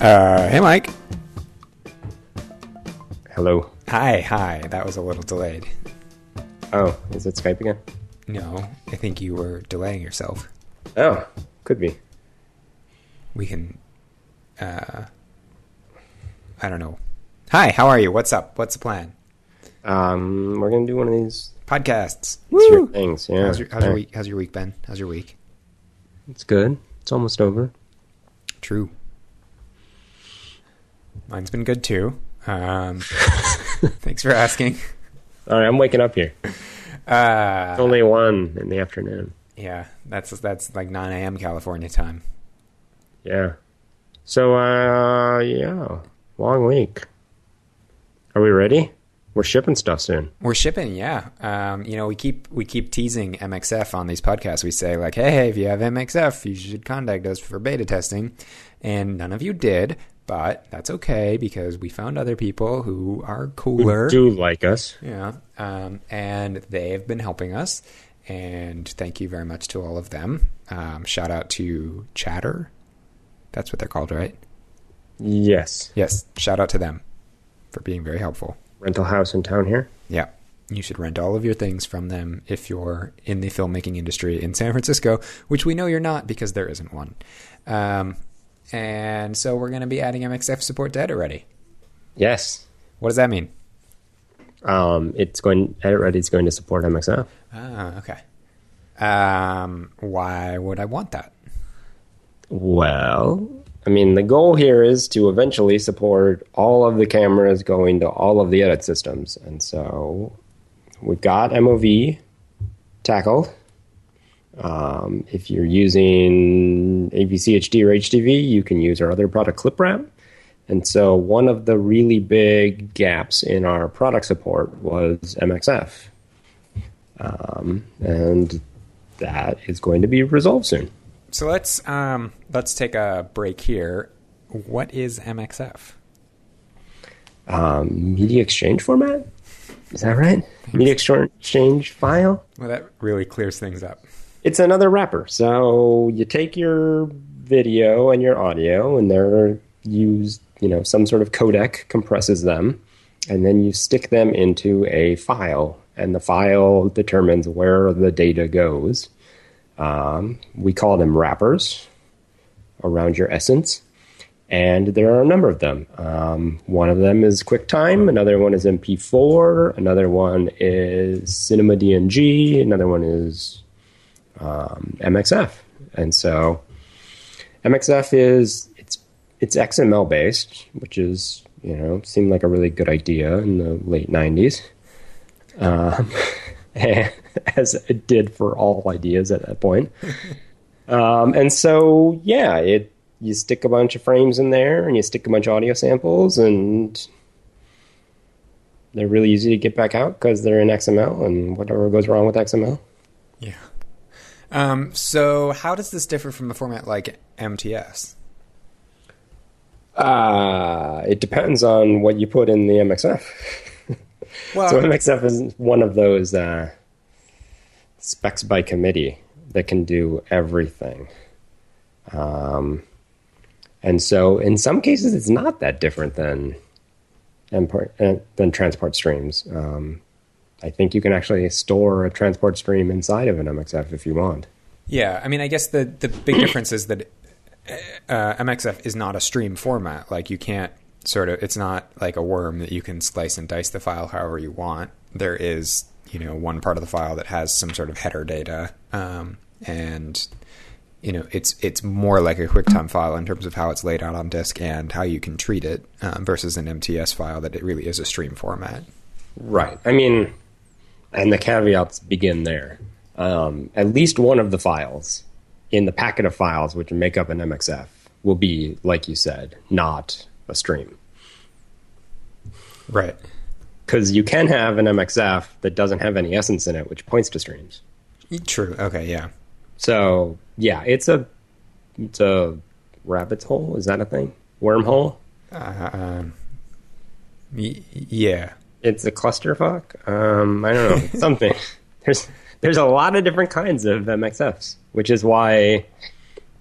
Uh, hey, Mike. Hello. Hi, hi. That was a little delayed. Oh, is it Skype again? No, I think you were delaying yourself. Oh, could be. We can. Uh, I don't know. Hi, how are you? What's up? What's the plan? Um, we're gonna do one of these Podcasts. weird things. Yeah. How's your, how's your week? How's your week been? How's your week? It's good. It's almost over. True. Mine's been good too. Um, thanks for asking. All right, I'm waking up here. Uh, It's only one in the afternoon. yeah, that's that's like 9 a.m. California time. Yeah. So, uh, yeah, long week. Are we ready? We're shipping stuff soon. We're shipping, yeah. Um, you know, we keep we keep teasing MXF on these podcasts. We say like, hey, if you have MXF, you should contact us for beta testing, and none of you did. But that's okay because we found other people who are cooler. Who Do like us? Yeah, um, and they've been helping us, and thank you very much to all of them. Um, shout out to Chatter. That's what they're called, right? Yes. Yes. Shout out to them for being very helpful. Rental house in town here. Yeah. You should rent all of your things from them if you're in the filmmaking industry in San Francisco, which we know you're not because there isn't one. Um, and so we're going to be adding MXF support to Edit Ready. Yes. What does that mean? Um, it's going. Edit Ready is going to support MXF. Ah, okay. Um, why would I want that? Well, I mean, the goal here is to eventually support all of the cameras going to all of the edit systems. And so we've got MOV tackled. Um, if you're using AVC HD or HDV, you can use our other product, ClipWrap. And so one of the really big gaps in our product support was MXF. Um, and that is going to be resolved soon. So let's um, let's take a break here. What is MXF? um, media exchange format. Is that right? Media exchange file. Well, that really clears things up. It's another wrapper. So you take your video and your audio, and they're used. You know, some sort of codec compresses them, and then you stick them into a file, and the file determines where the data goes. Um, we call them wrappers around your essence. And there are a number of them. Um, one of them is QuickTime, another one is MP4, another one is Cinema DNG, another one is um, MXF. And so MXF is it's it's XML based, which is you know seemed like a really good idea in the late '90s, um, as it did for all ideas at that point. Um, and so, yeah, it you stick a bunch of frames in there, and you stick a bunch of audio samples, and they're really easy to get back out because they're in XML, and whatever goes wrong with XML. Yeah. Um, so how does this differ from a format like MTS? Uh, it depends on what you put in the MXF. Well, so MXF is one of those uh, specs by committee that can do everything. Um, and so, in some cases, it's not that different than uh, than transport streams. Um, I think you can actually store a transport stream inside of an MXF if you want. Yeah, I mean, I guess the the big difference is that uh, MXF is not a stream format. Like you can't sort of, it's not like a worm that you can slice and dice the file however you want. There is, you know, one part of the file that has some sort of header data, um, and you know, it's it's more like a QuickTime file in terms of how it's laid out on disk and how you can treat it, um, versus an MTS file that it really is a stream format. Right. I mean, and the caveats begin there. Um, at least one of the files in the packet of files which make up an MXF will be, like you said, not a stream. Right. Because you can have an MXF that doesn't have any essence in it, which points to streams. True. Okay. Yeah. So yeah, it's a it's a rabbit's hole. Is that a thing? Wormhole. Uh, um, y- yeah. It's a clusterfuck. Um, I don't know something. There's there's a lot of different kinds of MXFs, which is why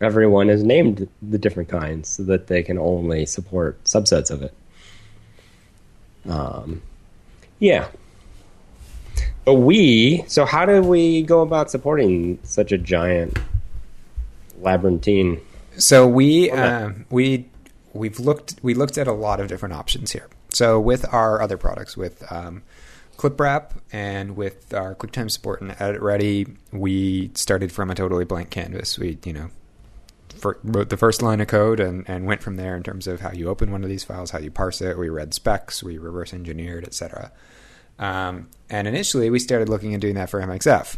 everyone has named the different kinds so that they can only support subsets of it. Um, yeah. But we, so how do we go about supporting such a giant labyrinthine? So we um, we we've looked we looked at a lot of different options here. So with our other products, with um, ClipWrap and with our QuickTime support and Edit Ready, we started from a totally blank canvas. We you know fir- wrote the first line of code and, and went from there in terms of how you open one of these files, how you parse it. We read specs, we reverse engineered, etc. Um, and initially, we started looking at doing that for MXF,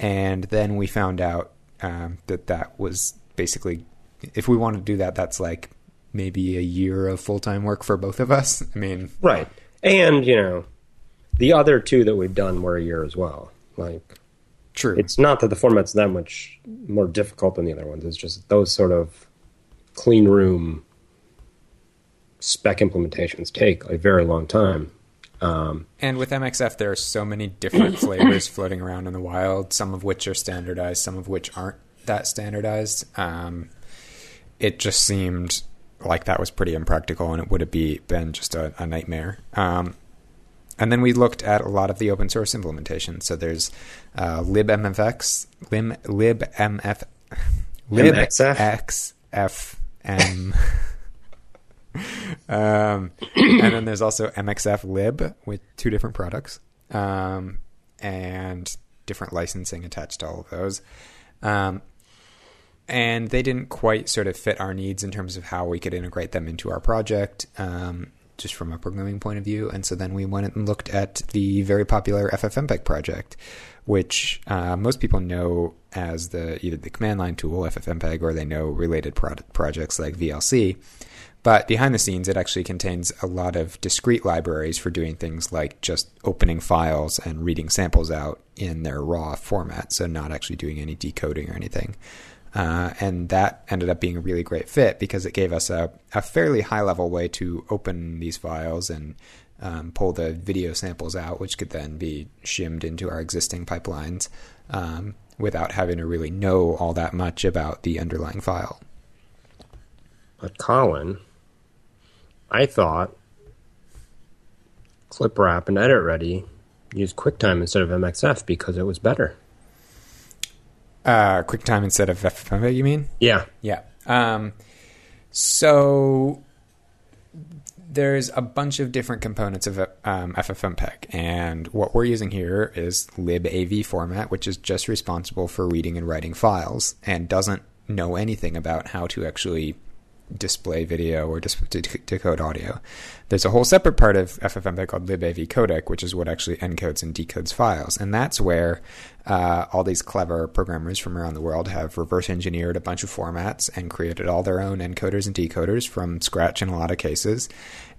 and then we found out um, that that was basically, if we want to do that, that's like maybe a year of full time work for both of us. I mean, Right. And, you know, the other two that we've done were a year as well. Like, true. it's not that the format's that much more difficult than the other ones. It's just those sort of clean room spec implementations take a very long time. Um, And with MXF, there are so many different flavors floating around in the wild, some of which are standardized, some of which aren't that standardized. Um, it just seemed like that was pretty impractical and it would have be, been just a, a nightmare. Um, and then we looked at a lot of the open source implementations. So there's uh, libmfx, lim, libmf, libxfm. um, and then there's also MXF lib with two different products um, and different licensing attached to all of those. Um, and they didn't quite sort of fit our needs in terms of how we could integrate them into our project, um, just from a programming point of view. And so then we went and looked at the very popular FFmpeg project, which uh, most people know as the either the command line tool FFmpeg or they know related pro- projects like VLC. But behind the scenes, it actually contains a lot of discrete libraries for doing things like just opening files and reading samples out in their raw format, so not actually doing any decoding or anything. Uh, and that ended up being a really great fit because it gave us a, a fairly high level way to open these files and um, pull the video samples out, which could then be shimmed into our existing pipelines um, without having to really know all that much about the underlying file. but Colin, I thought Clip Wrap and Edit Ready used QuickTime instead of MXF because it was better. Uh, QuickTime instead of FFmpeg, you mean? Yeah. Yeah. Um, so there's a bunch of different components of um, FFmpeg, and what we're using here is libav format, which is just responsible for reading and writing files and doesn't know anything about how to actually display video or dis- de- decode audio. There's a whole separate part of FFmpeg called libav codec, which is what actually encodes and decodes files, and that's where uh, all these clever programmers from around the world have reverse engineered a bunch of formats and created all their own encoders and decoders from scratch in a lot of cases,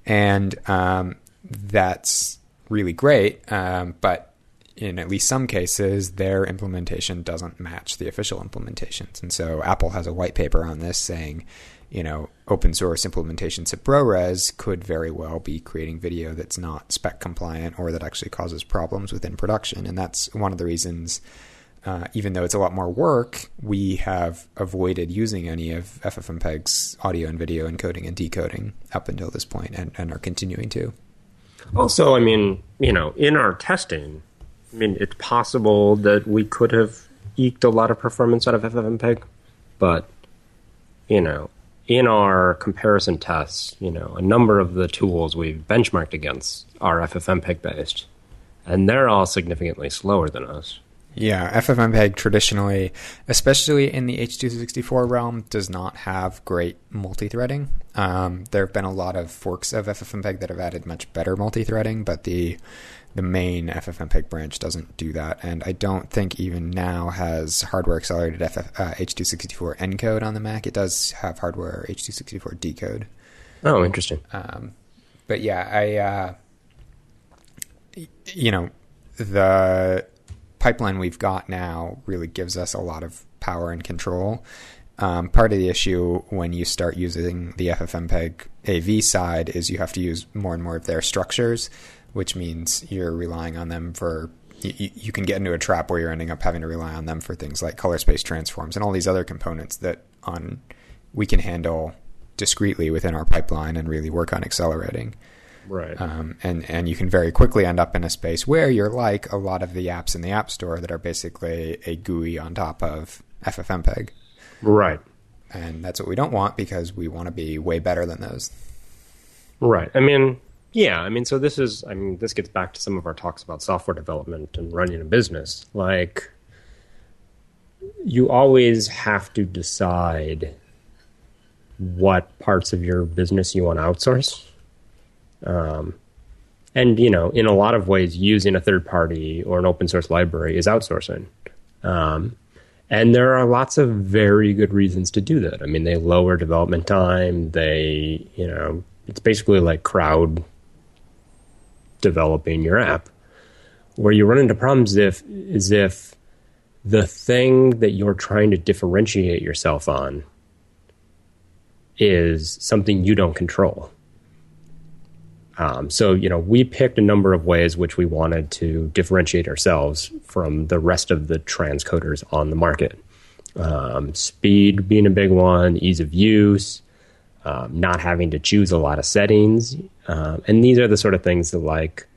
and um, that's really great. Um, but in at least some cases, their implementation doesn't match the official implementations, and so Apple has a white paper on this saying you know, open source implementations at ProRes could very well be creating video that's not spec compliant or that actually causes problems within production. And that's one of the reasons, uh, even though it's a lot more work, we have avoided using any of FFmpeg's audio and video encoding and decoding up until this point and, and are continuing to. Also, I mean, you know, in our testing, I mean, it's possible that we could have eked a lot of performance out of FFmpeg, but, you know, in our comparison tests, you know, a number of the tools we've benchmarked against are FFmpeg based, and they're all significantly slower than us. Yeah, FFmpeg traditionally, especially in the H264 realm, does not have great multi-threading. Um, there have been a lot of forks of FFmpeg that have added much better multi-threading, but the the main FFmpeg branch doesn't do that, and I don't think even now has hardware accelerated FF, uh, H264 encode on the Mac. It does have hardware H264 decode. Oh, interesting. Um, but yeah, I, uh, y- you know, the pipeline we've got now really gives us a lot of power and control. Um, part of the issue when you start using the FFmpeg AV side is you have to use more and more of their structures, which means you're relying on them for. You, you can get into a trap where you're ending up having to rely on them for things like color space transforms and all these other components that on we can handle discreetly within our pipeline and really work on accelerating. Right. Um, and and you can very quickly end up in a space where you're like a lot of the apps in the App Store that are basically a GUI on top of FFmpeg, right. and that's what we don't want because we want to be way better than those. Right. I mean, yeah. I mean, so this is. I mean, this gets back to some of our talks about software development and running a business. Like, you always have to decide what parts of your business you want to outsource. Um, and you know, in a lot of ways, using a third party or an open source library is outsourcing. Um, and there are lots of very good reasons to do that. I mean, they lower development time. They, you know, it's basically like crowd developing your app. Where you run into problems if is if the thing that you're trying to differentiate yourself on is something you don't control. Um, so, you know, we picked a number of ways which we wanted to differentiate ourselves from the rest of the transcoders on the market. Um, speed being a big one, ease of use, um, not having to choose a lot of settings. Um, and these are the sort of things that, like,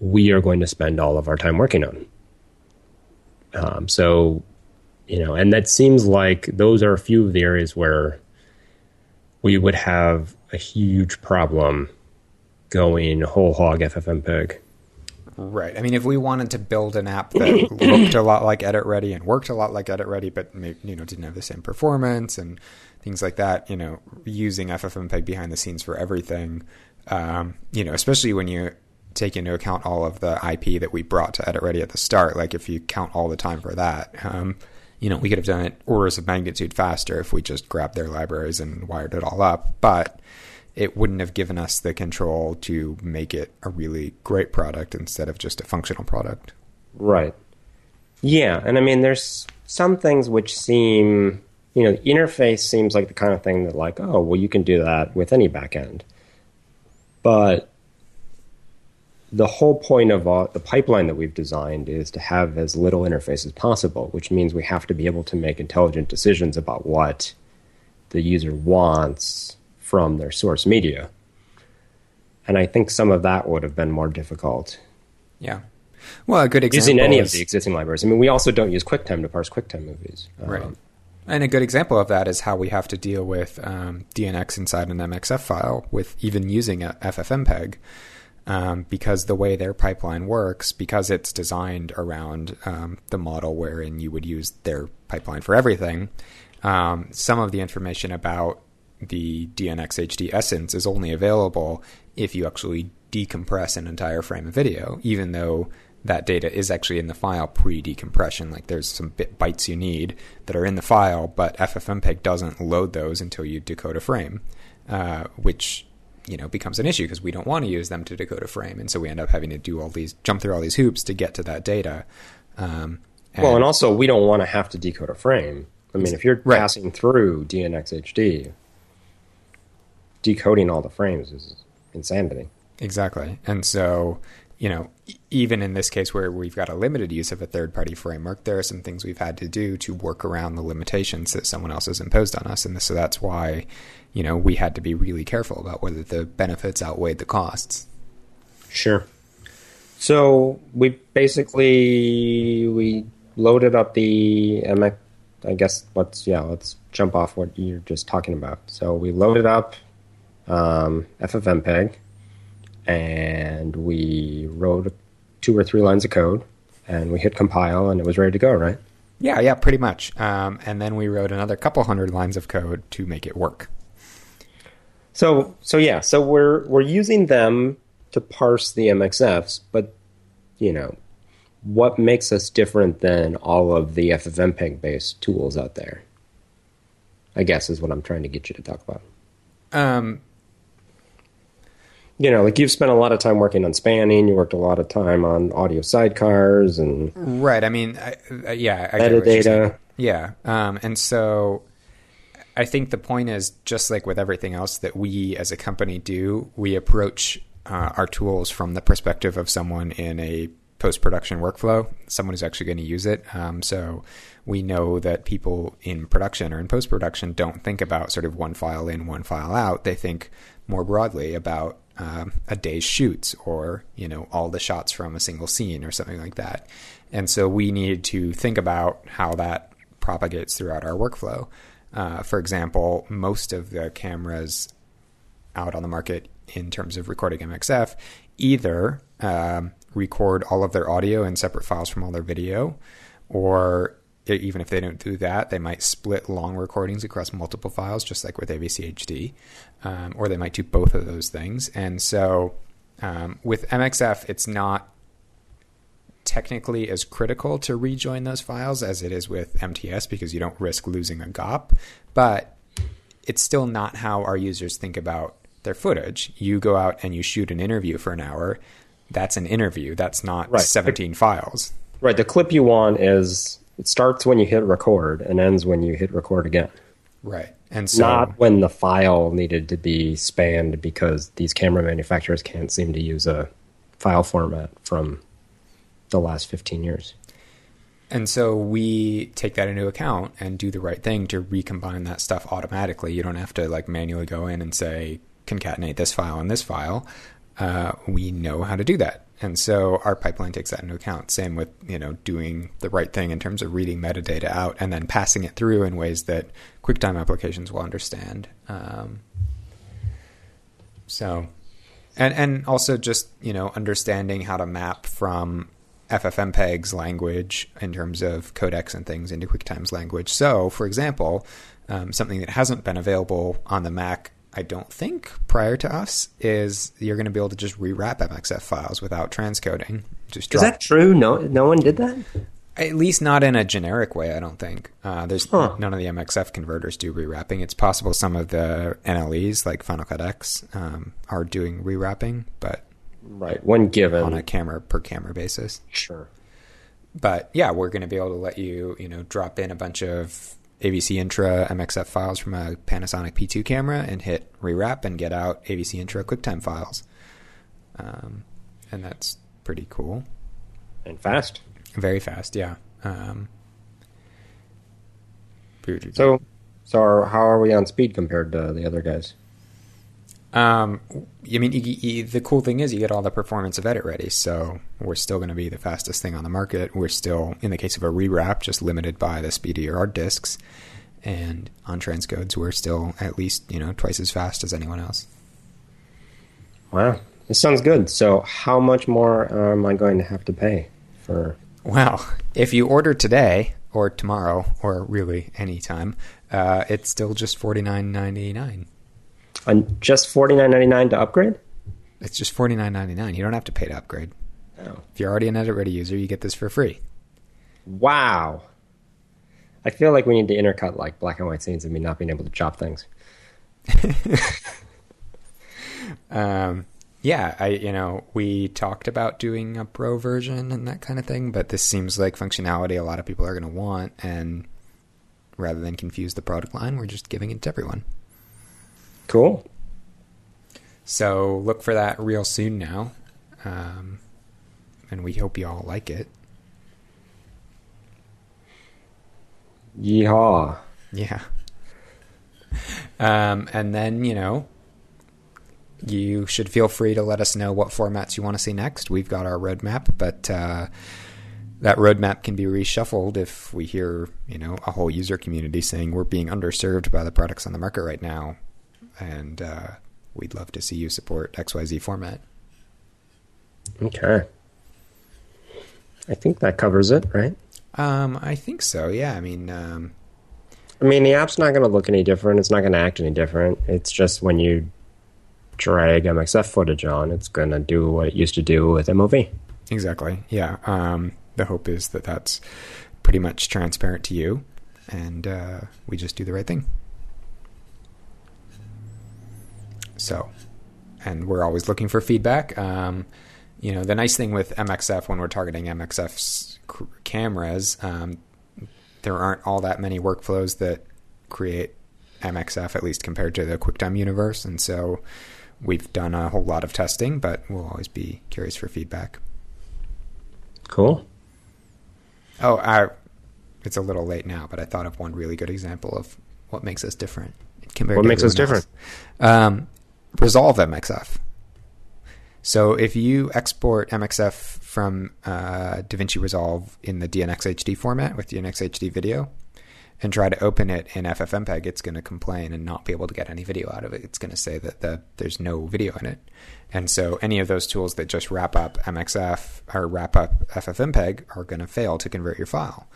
we are going to spend all of our time working on. Um, so, you know, and that seems like those are a few of the areas where we would have a huge problem going whole hog FFmpeg. Right. I mean, if we wanted to build an app that looked a lot like Edit Ready and worked a lot like Edit Ready, but you know didn't have the same performance and things like that, you know, using FFmpeg behind the scenes for everything, um, you know, especially when you take into account all of the IP that we brought to Edit Ready at the start, like if you count all the time for that, um, you know, we could have done it orders of magnitude faster if we just grabbed their libraries and wired it all up, but it wouldn't have given us the control to make it a really great product instead of just a functional product. Right. Yeah, and I mean, there's some things which seem, you know, the interface seems like the kind of thing that, like, oh, well, you can do that with any backend. But the whole point of all, the pipeline that we've designed is to have as little interface as possible, which means we have to be able to make intelligent decisions about what the user wants from their source media. And I think some of that would have been more difficult. Yeah. Well, a good example using any is, of the existing libraries. I mean, we also don't use QuickTime to parse QuickTime movies. Right. Um, And a good example of that is how we have to deal with um, DNX inside an MXF file with even using a FFmpeg. Um, because the way their pipeline works, because it's designed around um, the model wherein you would use their pipeline for everything, um, some of the information about the DNX HD essence is only available if you actually decompress an entire frame of video, even though that data is actually in the file pre-decompression. Like there's some bit bytes you need that are in the file, but FFmpeg doesn't load those until you decode a frame, uh, which you know becomes an issue because we don't want to use them to decode a frame, and so we end up having to do all these jump through all these hoops to get to that data. Um, well, and also we don't want to have to decode a frame. I mean, if you're Right. passing through DNxHD, decoding all the frames is insanity. Exactly. And so, you know, even in this case where we've got a limited use of a third party framework, there are some things we've had to do to work around the limitations that someone else has imposed on us. And so that's why, you know, we had to be really careful about whether the benefits outweighed the costs. Sure. So we basically we loaded up the MX. I guess let's yeah let's jump off what you're just talking about. So we loaded up um, FFmpeg, and we wrote two or three lines of code, and we hit compile, and it was ready to go. Right. Yeah, yeah, pretty much. Um, and then we wrote another couple hundred lines of code to make it work. So so yeah, so we're we're using them to parse the MXFs, but you know, what makes us different than all of the FFmpeg based tools out there? I guess is what I'm trying to get you to talk about. Um, You know, like you've spent a lot of time working on spanning, you worked a lot of time on audio sidecars and Right. I mean, I, uh, yeah, I get what you're saying. metadata. Yeah. Um, and so I think the point is just like with everything else that we as a company do, we approach uh, our tools from the perspective of someone in a post production workflow, someone who's actually going to use it. Um, so we know that people in production or in post production don't think about sort of one file in, one file out. They think more broadly about um, a day's shoots or you know all the shots from a single scene or something like that. And so we needed to think about how that propagates throughout our workflow. Uh, for example, most of the cameras out on the market in terms of recording MXF either um, record all of their audio in separate files from all their video, or even if they don't do that, they might split long recordings across multiple files, just like with AVC HD, um, or they might do both of those things. And so um, with MXF, it's not technically as critical to rejoin those files as it is with MTS because you don't risk losing a GOP, but it's still not how our users think about their footage. You go out and you shoot an interview for an hour. That's an interview. That's not right. 17 files. Right. The clip you want is it starts when you hit record and ends when you hit record again. Right. And so not when the file needed to be spanned because these camera manufacturers can't seem to use a file format from the last 15 years. And so we take that into account and do the right thing to recombine that stuff automatically. You don't have to like manually go in and say concatenate this file and this file. Uh, we know how to do that. And so our pipeline takes that into account. Same with, you know, doing the right thing in terms of reading metadata out and then passing it through in ways that QuickTime applications will understand. Um, so, and, and also just, you know, understanding how to map from FFmpeg's language in terms of codecs and things into QuickTime's language. So, for example, um, something that hasn't been available on the Mac I don't think prior to us is you're going to be able to just rewrap MXF files without transcoding. Just drop. is that true? No, no one did that. At least not in a generic way. I don't think uh, there's huh. none of the MXF converters do rewrapping. It's possible some of the NLEs like Final Cut X um, are doing rewrapping, but right when given on a camera per camera basis. Sure. But yeah, we're going to be able to let you you know drop in a bunch of AVC Intra MXF files from a Panasonic P2 camera and hit rewrap and get out AVC Intra QuickTime files. Um, and that's pretty cool. And fast. Very fast, yeah. Um, so, so are, how are we on speed compared to the other guys? Um, I mean, you, you, the cool thing is you get all the performance of Edit Ready, so we're still going to be the fastest thing on the market. We're still, in the case of a rewrap, just limited by the speed of your disks, and on transcodes, we're still at least you know twice as fast as anyone else. Wow, this sounds good. So, how much more am I going to have to pay for? Well, if you order today or tomorrow or really any time, uh, it's still just forty nine ninety nine. On just forty nine ninety nine to upgrade? It's just forty nine ninety nine. You don't have to pay to upgrade. Oh. If you're already an edit ready user, you get this for free. Wow. I feel like we need to intercut like black and white scenes of me not being able to chop things. um, yeah, I you know we talked about doing a pro version and that kind of thing, but this seems like functionality a lot of people are going to want, and rather than confuse the product line, we're just giving it to everyone. Cool. So look for that real soon now. Um, and we hope you all like it. Yeehaw. Yeah. Um, and then, you know, you should feel free to let us know what formats you want to see next. We've got our roadmap, but uh, that roadmap can be reshuffled if we hear, you know, a whole user community saying we're being underserved by the products on the market right now and uh, we'd love to see you support XYZ format. Okay. I think that covers it, right? Um, I think so. Yeah. I mean, um, I mean, the app's not going to look any different. It's not going to act any different. It's just when you drag MXF footage on, it's going to do what it used to do with MOV. Exactly. Yeah. Um, the hope is that that's pretty much transparent to you, and uh, we just do the right thing. So, and we're always looking for feedback. Um, you know, the nice thing with MXF when we're targeting MXF's c- cameras, um, there aren't all that many workflows that create MXF, at least compared to the QuickTime universe. And so we've done a whole lot of testing, but we'll always be curious for feedback. Cool. Oh, I, it's a little late now, but I thought of one really good example of what makes us different. compared What makes us different? Um, Resolve MXF. So if you export MXF from uh, DaVinci Resolve in the DNxHD format with DNX HD video and try to open it in FFmpeg, it's going to complain and not be able to get any video out of it. It's going to say that the, there's no video in it. And so any of those tools that just wrap up MXF or wrap up FFmpeg are going to fail to convert your file.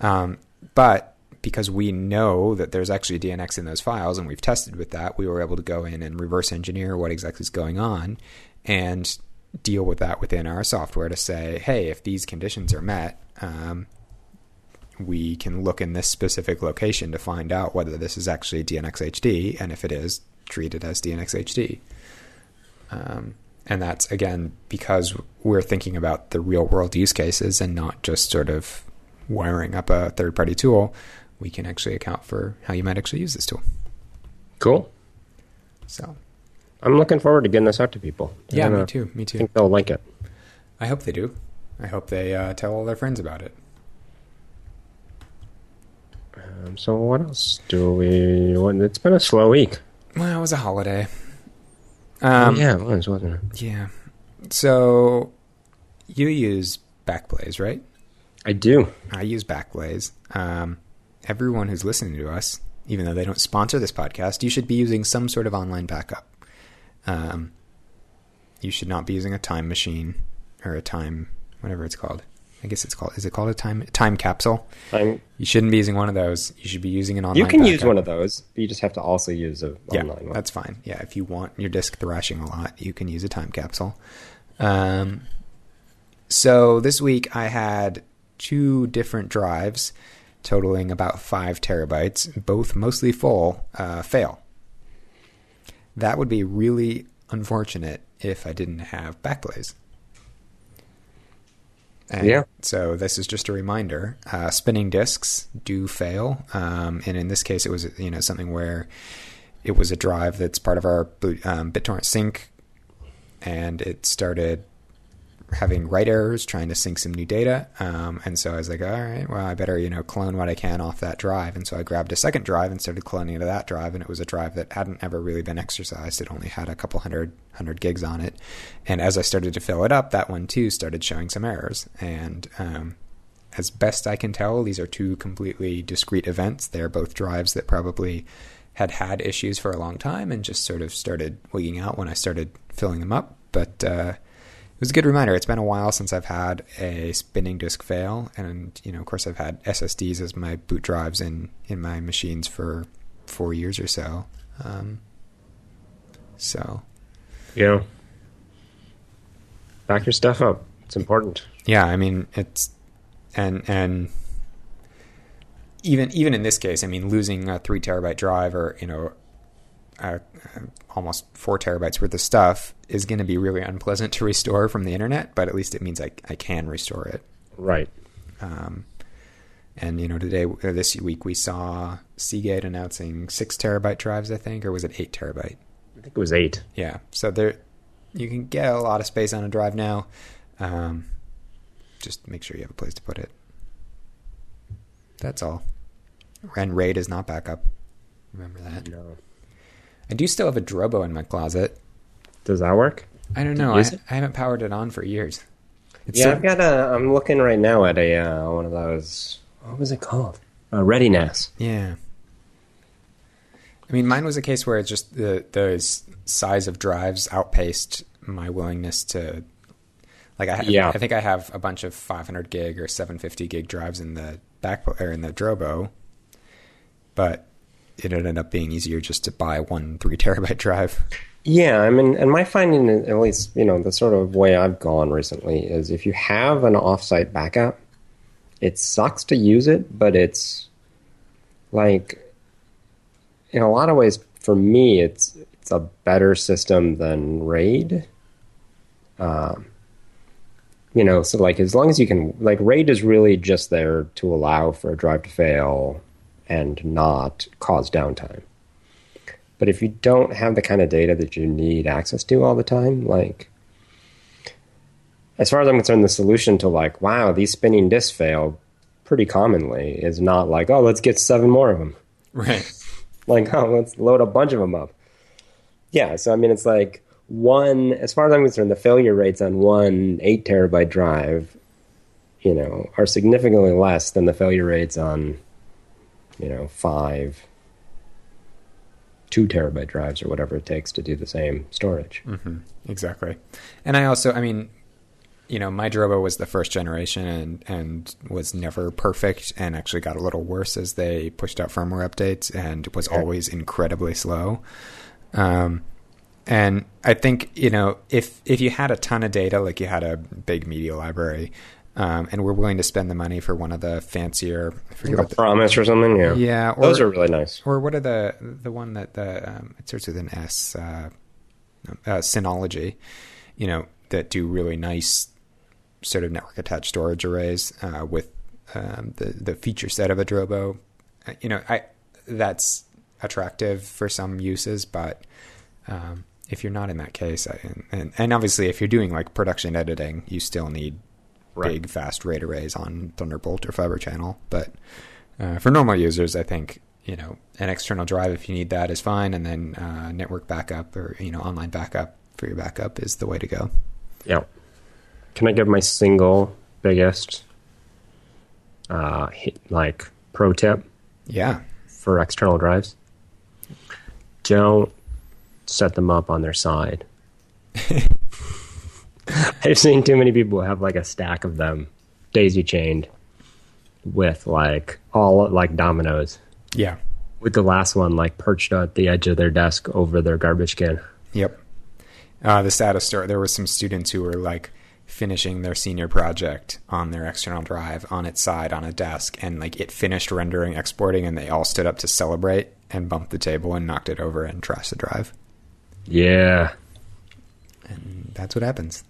Um, but because we know that there's actually DNX in those files and we've tested with that, we were able to go in and reverse engineer what exactly is going on and deal with that within our software to say, hey, if these conditions are met, um, we can look in this specific location to find out whether this is actually DNX HD, and if it is, treat it as DNX HD. Um, and that's again because we're thinking about the real world use cases and not just sort of wiring up a third party tool. We can actually account for how you might actually use this tool. Cool. So, I'm looking forward to getting this out to people. yeah, me too. Me too. I think they'll like it. I hope they do. I hope they uh, tell all their friends about it. Um, so what else do we? What, it's been a slow week. Well, it was a holiday. Um, yeah, it was, wasn't it? Yeah. So you use Backblaze, right? I do. I use Backblaze. Um, everyone who's listening to us, even though they don't sponsor this podcast, you should be using some sort of online backup. Um, you should not be using a time machine or a time, whatever it's called. I guess it's called. Is it called a time time capsule? You shouldn't be using one of those. You should be using an online. you can use one of those, but you just have to also use a Yeah, online one. that's fine. Yeah, if you want your disk thrashing a lot, you can use a time capsule. Um, so this week I had two different drives totaling about five terabytes, both mostly full, uh, fail. That would be really unfortunate if I didn't have Backblaze. And Yeah. So this is just a reminder: uh, spinning disks do fail, um, and in this case, it was you know something where it was a drive that's part of our boot- um, BitTorrent sync, and it started having write errors trying to sync some new data. Um, and so I was like, all right, well, I better, you know, clone what I can off that drive. And so I grabbed a second drive and started cloning to that drive. And it was a drive that hadn't ever really been exercised. It only had a couple hundred, hundred gigs on it. And as I started to fill it up, that one too started showing some errors. And, um, as best I can tell, these are two completely discrete events. They're both drives that probably had had issues for a long time and just sort of started wigging out when I started filling them up. But, uh, was a good reminder. It's been a while since I've had a spinning disk fail, and you know, of course, I've had SSDs as my boot drives in in my machines for four years or so. Um, so Yeah. Back your stuff up. It's important. yeah, I mean, it's and and even even in this case, I mean, losing a three terabyte drive or you know, uh, almost four terabytes worth of stuff is going to be really unpleasant to restore from the internet. But at least it means I I can restore it. Right. Um, and you know, today or this week we saw Seagate announcing six terabyte drives, I think, or was it eight terabyte? I think it was eight. Yeah, so there you can get a lot of space on a drive now. Um, just make sure you have a place to put it. That's all. And RAID is not backup. Remember that. No. I do still have a Drobo in my closet. Does that work? I don't know. I. I haven't powered it on for years. It's yeah, so- I've got a. I'm looking right now at a uh, one of those. What was it called? Uh, ReadyNAS. Yeah. I mean, mine was a case where it's just the the size of drives outpaced my willingness to. Like I, Yeah. I think I have a bunch of 500 gig or 750 gig drives in the back or in the Drobo, but it ended up being easier just to buy one three terabyte drive. Yeah, I mean, and my finding, at least you know, the sort of way I've gone recently is if you have an offsite backup, it sucks to use it, but it's like in a lot of ways for me, it's it's a better system than RAID. Um, you know, so like as long as you can, like RAID is really just there to allow for a drive to fail and not cause downtime. But if you don't have the kind of data that you need access to all the time, like as far as I'm concerned, the solution to like, wow, these spinning disks fail pretty commonly is not like, oh, let's get seven more of them. Right. Like, oh, let's load a bunch of them up. Yeah, so I mean, it's like one, as far as I'm concerned, the failure rates on one eight terabyte drive, you know, are significantly less than the failure rates on, you know, five, two terabyte drives or whatever it takes to do the same storage. hmm Exactly. And I also, I mean, you know, my Drobo was the first generation and, and was never perfect and actually got a little worse as they pushed out firmware updates and was always incredibly slow. Um, and I think, you know, if, if you had a ton of data, like you had a big media library, um, and were willing to spend the money for one of the fancier, I forget Like a the, promise or something, yeah. yeah, or, Those are really nice. or what are the the one that the um, it starts with an S, uh, uh, Synology, you know, that do really nice sort of network attached storage arrays uh, with um, the the feature set of a Drobo. Uh, You know, I that's attractive for some uses, but um, if you're not in that case, I, and and obviously if you're doing like production editing, you still need Right. big fast RAID arrays on Thunderbolt or Fiber Channel. But uh, for normal users, I think you know an external drive if you need that is fine, and then uh, network backup or you know online backup for your backup is the way to go. Yeah. Can I give my single biggest, uh, hit, like pro tip Yeah, for external drives? Don't set them up on their side. I've seen too many people have like a stack of them daisy chained with like all like dominoes, yeah, with the last one like perched at the edge of their desk over their garbage can. yep. Uh, the saddest story. There were some students who were like finishing their senior project on their external drive on its side on a desk, and like it finished rendering, exporting, and they all stood up to celebrate and bumped the table and knocked it over and trashed the drive. Yeah. and that's what happens.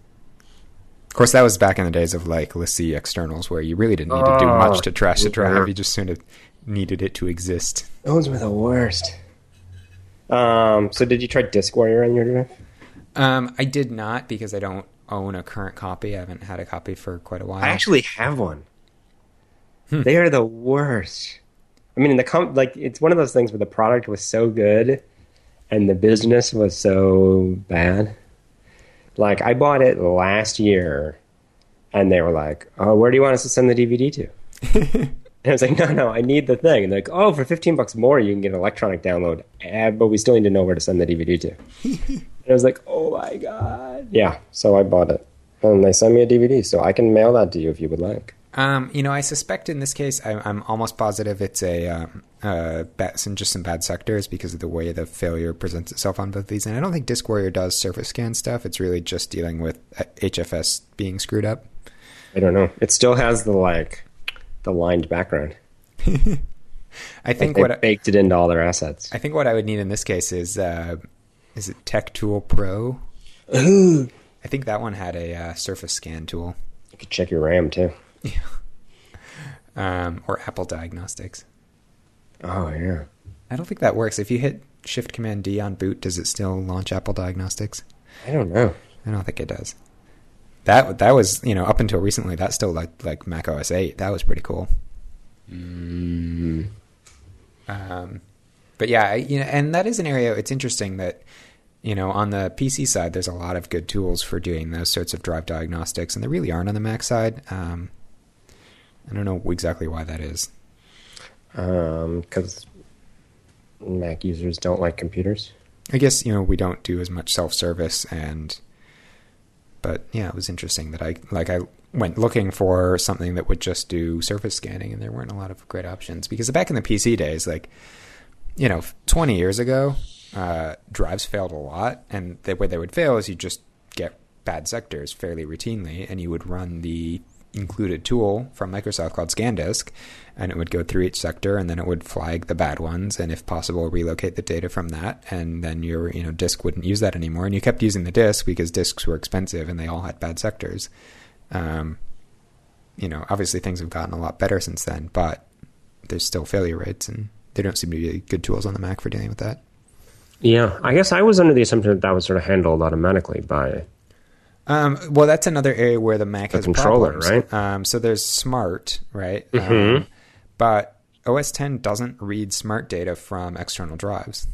Of course, that was back in the days of like LaCie externals, where you really didn't need to do Oh, much to trash the yeah. drive. You just sort of needed it to exist. Those were the worst. Um, so did you try Disk Warrior on your drive? Um, I did not because I don't own a current copy. I haven't had a copy for quite a while. I actually have one. Hmm. They are the worst. I mean, the com- like it's one of those things where the product was so good and the business was so bad. Like I bought it last year, and they were like, "Oh, where do you want us to send the DVD to?" and I was like, "No, no, I need the thing." And they're like, "Oh, for fifteen bucks more, you can get an electronic download, eh, but we still need to know where to send the DVD to." and I was like, "Oh my god!" Yeah, so I bought it, and they sent me a DVD, so I can mail that to you if you would like. Um, you know, I suspect in this case, I, I'm almost positive it's a um, uh, bad, some just some bad sectors because of the way the failure presents itself on both these. And I don't think Disk Warrior does surface scan stuff. It's really just dealing with uh, HFS being screwed up. I don't know. It still has the like the lined background. I think they what baked it into all their assets. I think what I would need in this case is uh, is it Tech Tool Pro? I think that one had a uh, surface scan tool, You could check your RAM too. um, or Apple Diagnostics. Oh yeah. I don't think that works. If you hit Shift Command D on boot, does it still launch Apple Diagnostics? I don't know. I don't think it does. That that was you know up until recently that still like like Mac OS eight that was pretty cool. Mm. Um, but yeah, you know, and that is an area. It's interesting that you know on the PC side, there's a lot of good tools for doing those sorts of drive diagnostics, and there really aren't on the Mac side. Um, I don't know exactly why that is. Um, because Mac users don't like computers. I guess you know we don't do as much self service, and but yeah, it was interesting that I like I went looking for something that would just do surface scanning, and there weren't a lot of great options because back in the PC days, like you know, twenty years ago, uh, drives failed a lot, and the way they would fail is you just get bad sectors fairly routinely, and you would run the included tool from Microsoft called ScanDisk, and it would go through each sector, and then it would flag the bad ones, and if possible, relocate the data from that, and then your you know disk wouldn't use that anymore, and you kept using the disk because disks were expensive and they all had bad sectors. Um, you know, obviously things have gotten a lot better since then, but there's still failure rates, and there don't seem to be good tools on the Mac for dealing with that. Yeah, I guess I was under the assumption that that was sort of handled automatically by Um, well, that's another area where the Mac The has controller, problems. right? Um, so there's Smart, right? Mhm. Um, but OS 10 doesn't read Smart data from external drives.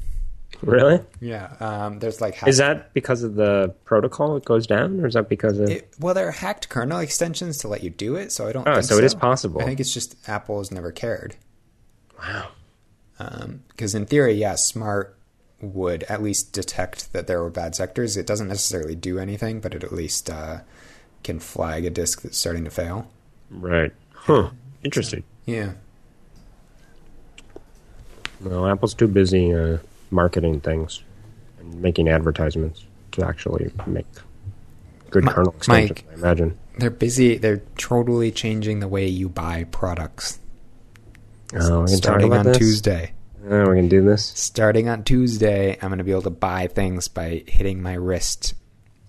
Really? Yeah. Um, there's like hack- Is that because of the protocol it goes down, or is that because of? It, well, there are hacked kernel extensions to let you do it, so I don't. Oh, think so it is possible. I think it's just Apple has never cared. wow. Because in theory, yeah, Smart would at least detect that there were bad sectors. It doesn't necessarily do anything, but it at least uh, can flag a disk that's starting to fail. Right. Huh. Interesting. Yeah. Well, Apple's too busy uh, marketing things and making advertisements to actually make good kernel extensions. Mike. I imagine. They're busy. They're totally changing the way you buy products. Oh, we can talk starting on this? Tuesday. Oh, we're gonna do this. Starting on Tuesday, I'm going to be able to buy things by hitting my wrist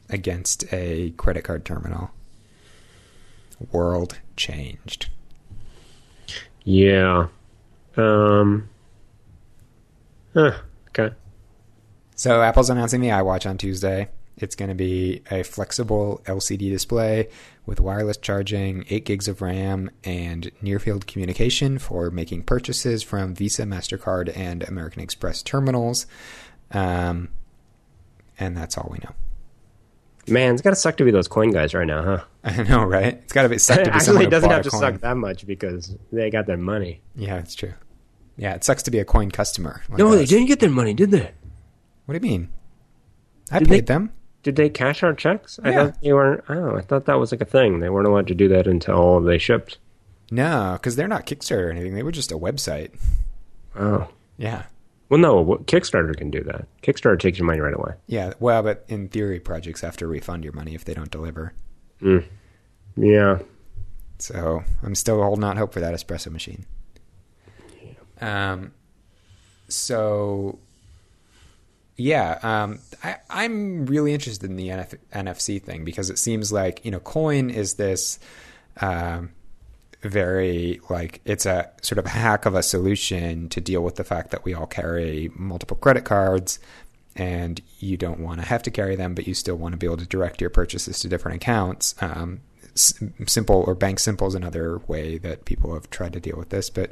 against a credit card terminal. World changed. Yeah. Um. Huh. Okay. So Apple's announcing the iWatch on Tuesday. It's going to be a flexible LCD display with wireless charging, 8 gigs of RAM, and near field communication for making purchases from Visa, MasterCard, and American Express terminals. Um, and that's all we know. Man, it's got to suck to be those coin guys right now, huh? I know, right? It's got to be suck to be Actually, it doesn't have to coin. suck that much because they got their money. Yeah, it's true. Yeah, it sucks to be a coin customer. like No, they didn't get their money, did they? What do you mean? I Did paid they- them. Did they cash our checks? I thought they weren't. Oh, I thought that was like a thing. They weren't allowed to do that until they shipped. No, because they're not Kickstarter or anything. They were just a website. Oh, Yeah. well, no. Kickstarter can do that. Kickstarter takes your money right away. Yeah, well, but in theory, projects have to refund your money if they don't deliver. Yeah. So I'm still holding out hope for that espresso machine. Um, so yeah, um, I, I'm really interested in the NF, NFC thing because it seems like you know, Coin is this um, very like it's a sort of hack of a solution to deal with the fact that we all carry multiple credit cards and you don't want to have to carry them, but you still want to be able to direct your purchases to different accounts. Um, simple or BankSimple is another way that people have tried to deal with this, but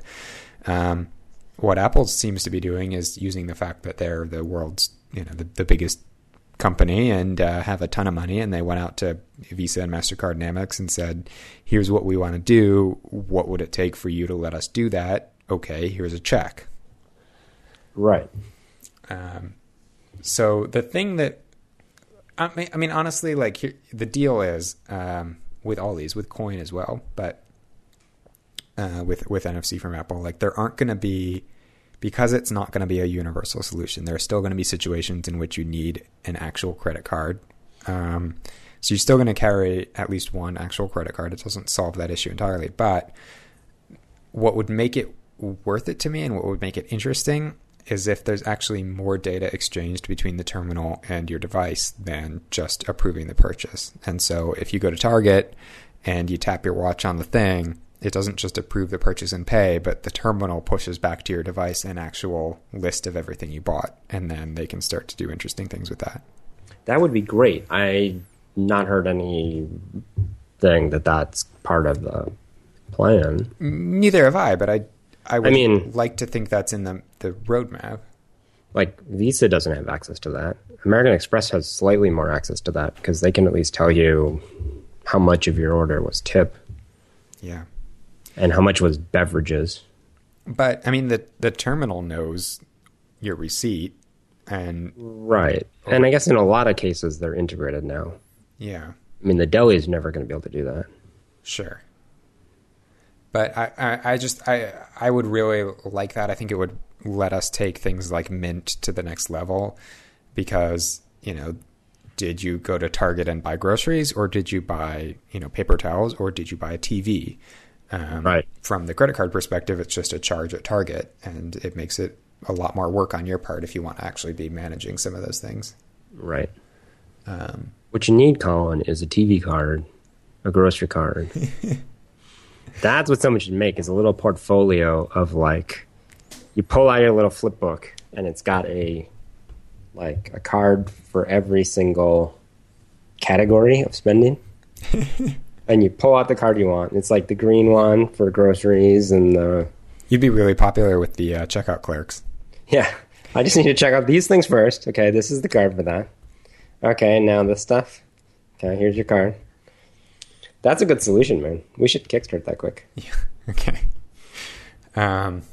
um, what Apple seems to be doing is using the fact that they're the world's you know the, the biggest company and uh, have a ton of money, and they went out to Visa and Mastercard and Amex and said, "Here's what we want to do. What would it take for you to let us do that? Okay, here's a check." Right. Um, so the thing that I mean, I mean honestly, like here, the deal is um, with all these, with Coin as well, but uh, with with NFC from Apple, like there aren't going to be because it's not going to be a universal solution. There are still going to be situations in which you need an actual credit card. Um, so you're still going to carry at least one actual credit card. It doesn't solve that issue entirely, but what would make it worth it to me and what would make it interesting is if there's actually more data exchanged between the terminal and your device than just approving the purchase. And so if you go to Target and you tap your watch on the thing, it doesn't just approve the purchase and pay, but the terminal pushes back to your device an actual list of everything you bought. And then they can start to do interesting things with that. That would be great. I not heard anything that that's part of the plan. Neither have I, but I, I would mean- like to think that's in the, the roadmap. Like Visa doesn't have access to that. American Express has slightly more access to that because they can at least tell you how much of your order was tip Yeah. And how much was beverages. But I mean, the the terminal knows your receipt, and Right. And I guess in a lot of cases they're integrated now. yeah, I mean, the deli is never going to be able to do that. sure. But I, I, I just I I would really like that. I think it would let us take things like Mint to the next level, because you know, did you go to Target and buy groceries, or did you buy you know paper towels, or did you buy a TV? Um, Right. From the credit card perspective, it's just a charge at Target, and it makes it a lot more work on your part if you want to actually be managing some of those things. Right. Um, What you need, Colin, is a TV card, a grocery card. That's what someone should make is a little portfolio of like you pull out your little flip book and it's got a like a card for every single category of spending. and you pull out the card you want. It's like the green one for groceries and the You'd be really popular with the uh, checkout clerks. yeah. I just need to check out these things first. Okay, this is the card for that. Okay, now this stuff. Okay, here's your card. That's a good solution, man. We should kickstart that quick. Yeah. Okay. Um.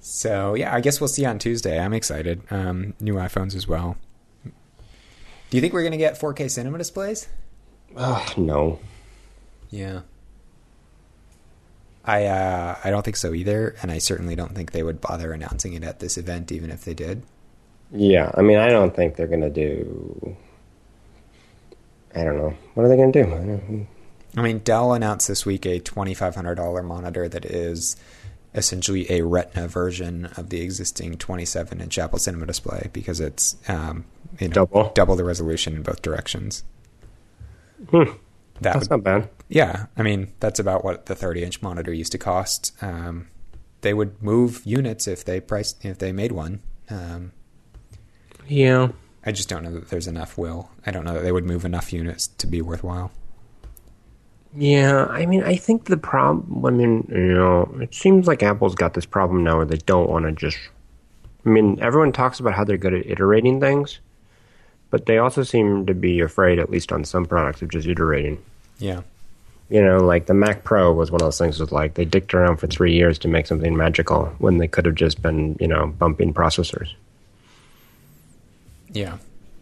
So yeah, I guess we'll see on Tuesday. I'm excited. Um, new iPhones as well. Do you think we're gonna get 4K cinema displays? Oh, no. Yeah. I uh, I don't think so either, and I certainly don't think they would bother announcing it at this event, even if they did. Yeah, I mean, I don't think they're going to do. I don't know. What are they going to do? I I mean, Dell announced this week a $2,500 monitor that is essentially a Retina version of the existing 27-inch Apple Cinema display because it's um, you know, Double. double the resolution in both directions. Hmm, That that's would, not bad. Yeah, I mean that's about what the 30-inch monitor used to cost. Um, they would move units if they priced if they made one. Um, Yeah. I just don't know that there's enough will. I don't know that they would move enough units to be worthwhile. Yeah, I mean, I think the problem. I mean, you know, it seems like Apple's got this problem now where they don't want to just. I mean, everyone talks about how they're good at iterating things, but they also seem to be afraid, at least on some products, of just iterating. Yeah. You know, like the Mac Pro was one of those things was like they dicked around for three years to make something magical when they could have just been, you know, bumping processors. Yeah.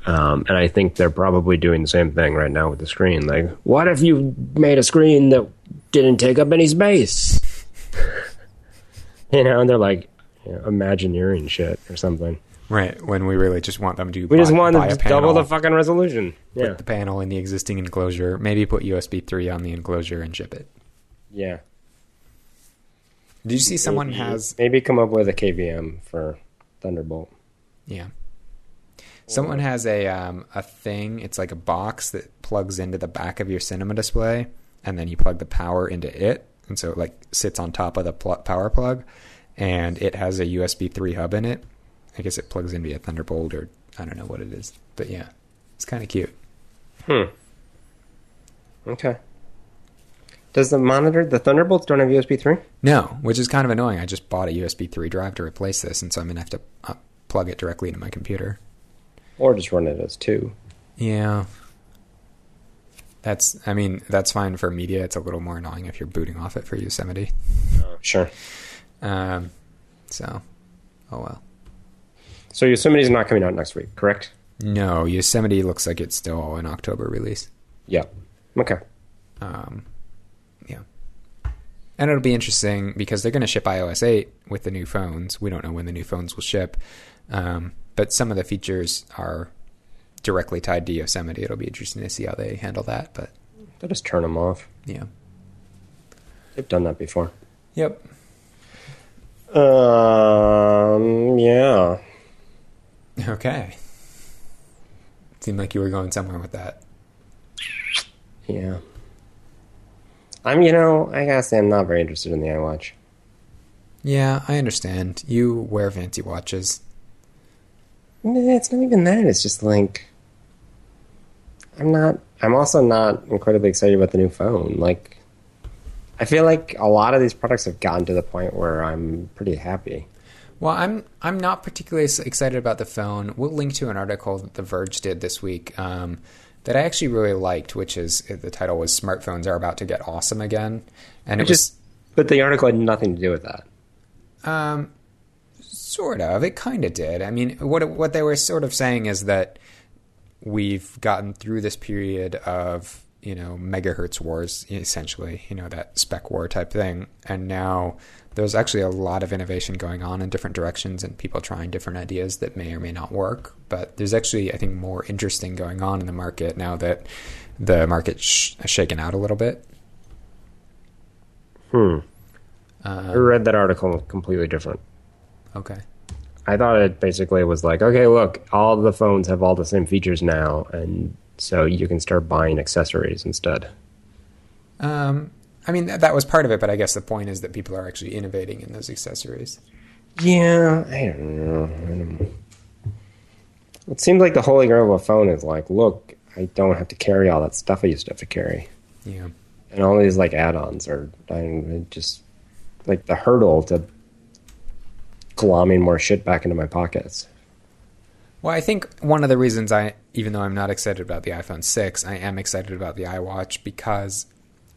Um, and I think they're probably doing the same thing right now with the screen. Like, what if you made a screen that didn't take up any space? you know, and they're like you know, Imagineering shit or something. Right. When we really just want them to We buy, just want buy to double the fucking resolution. put the panel in the existing enclosure, maybe put USB 3 on the enclosure and ship it. yeah. Did you see someone Maybe- has maybe come up with a KVM for Thunderbolt. yeah. Someone has a um, a thing. It's like a box that plugs into the back of your cinema display, and then you plug the power into it, and so it like sits on top of the pl- power plug, and it has a USB three hub in it. I guess it plugs in via Thunderbolt, or I don't know what it is, but yeah, it's kind of cute. Hmm. Okay. Does the monitor, the Thunderbolts don't have USB 3? No, which is kind of annoying. I just bought a USB three drive to replace this, and so I'm gonna have to uh, plug it directly into my computer. Or just run it as 2? Yeah. That's, I mean, that's fine for media. It's a little more annoying if you're booting off it for Yosemite. Sure. Um, so, oh well. So Yosemite's not coming out next week, correct? No, Yosemite looks like it's still an October release. Yeah. Okay. Um, yeah. And it'll be interesting because they're going to ship iOS 8 with the new phones. We don't know when the new phones will ship. Um, but some of the features are directly tied to Yosemite. It'll be interesting to see how they handle that. But They'll just turn them off. yeah. They've done that before. Yep. Um, yeah. Okay. Seemed like you were going somewhere with that. Yeah. I'm, you know, I gotta say I'm not very interested in the iWatch. Yeah, I understand. You wear fancy watches. It's not even that. It's just like I'm not. I'm also not incredibly excited about the new phone. Like, I feel like a lot of these products have gotten to the point where I'm pretty happy. Well, I'm I'm not particularly excited about the phone. We'll link to an article that The Verge did this week um, that I actually really liked, which is the title was "Smartphones are about to get awesome again," and it Just, but the article had nothing to do with that. um, sort of. It kind of did. I mean, what what they were sort of saying is that we've gotten through this period of you know megahertz wars, essentially, you know that spec war type thing, and now there's actually a lot of innovation going on in different directions and people trying different ideas that may or may not work. But there's actually, I think, more interesting going on in the market now that the market's sh- shaken out a little bit. Hmm. I Um, read that article completely different. okay. I thought it basically was like, okay, look, all the phones have all the same features now, and so you can start buying accessories instead. Um, I mean, that, that was part of it, but I guess the point is that people are actually innovating in those accessories. Yeah, I don't know. I don't know. It seems like the holy grail of a phone is like, look, I don't have to carry all that stuff I used to have to carry. Yeah. And all these like add-ons are I just like the hurdle to glomming more shit back into my pockets. Well, I think one of the reasons I, even though I'm not excited about the iPhone 6, I am excited about the iWatch because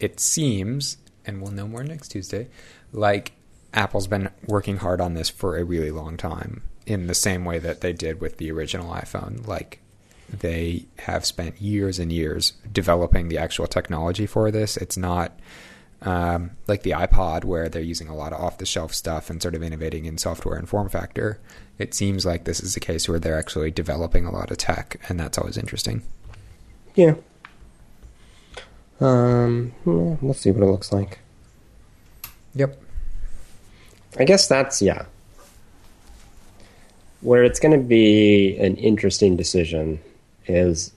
it seems, and we'll know more next Tuesday, like Apple's been working hard on this for a really long time in the same way that they did with the original iPhone. Like they have spent years and years developing the actual technology for this. It's not um, like the iPod where they're using a lot of off the shelf stuff and sort of innovating in software and form factor. It seems like this is a case where they're actually developing a lot of tech, and that's always interesting. Yeah. Um, yeah, we'll see what it looks like. Yep. I guess that's yeah. Where it's going to be an interesting decision is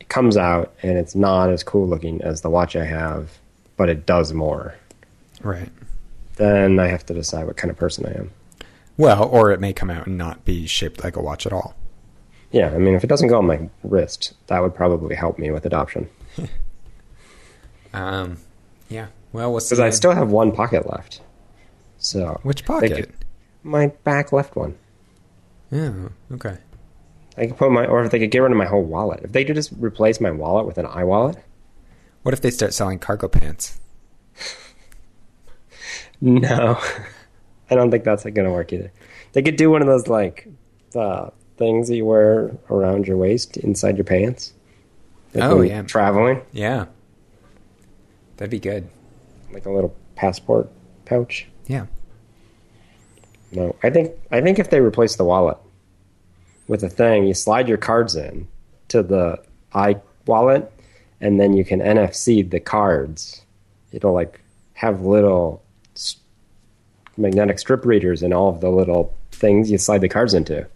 it comes out and it's not as cool looking as the watch I have, but it does more. Right. Then I have to decide what kind of person I am. Well, or it may come out and not be shaped like a watch at all. Yeah, I mean, if it doesn't go on my wrist, that would probably help me with adoption. Um, yeah. Well, we'll. Because I still have one pocket left. So Which pocket? could- my back left one. Yeah. Okay. I could put my, or if they could get rid of my whole wallet. If they could just replace my wallet with an iWallet, What if they start selling cargo pants? No, I don't think that's going to work either. They could do one of those like uh, things that you wear around your waist inside your pants. Like Oh, yeah. traveling Yeah. That'd be good. like a little passport pouch. Yeah. No, I think I think if they replace the wallet with a thing, you slide your cards in to the i wallet, and then you can NFC the cards. It'll like have little magnetic strip readers in all of the little things you slide the cards into.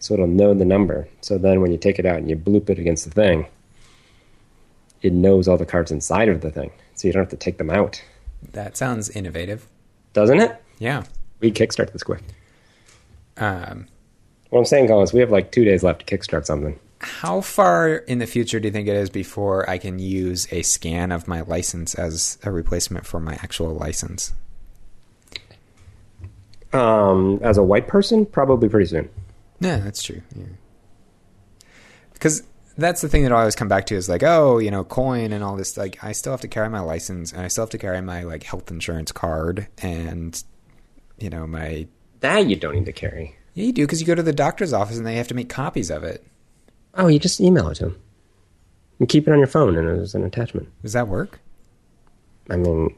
So it'll know the number. So then when you take it out and you bloop it against the thing, it knows all the cards inside of the thing. So you don't have to take them out. That sounds innovative. Doesn't it? Yeah. We kickstart this quick. Um, What I'm saying, Collins, we have like two days left to kickstart something. how far in the future do you think it is before I can use a scan of my license as a replacement for my actual license? Um, as a white person, probably pretty soon. Yeah, that's true. Yeah. Because that's the thing that I always come back to is like, oh, you know, coin and all this. Like, I still have to carry my license, and I still have to carry my like health insurance card, and you know, my That you don't need to carry. yeah, you do because you go to the doctor's office and they have to make copies of it. Oh, you just email it to them. You keep it on your phone and as an attachment. Does that work? I mean,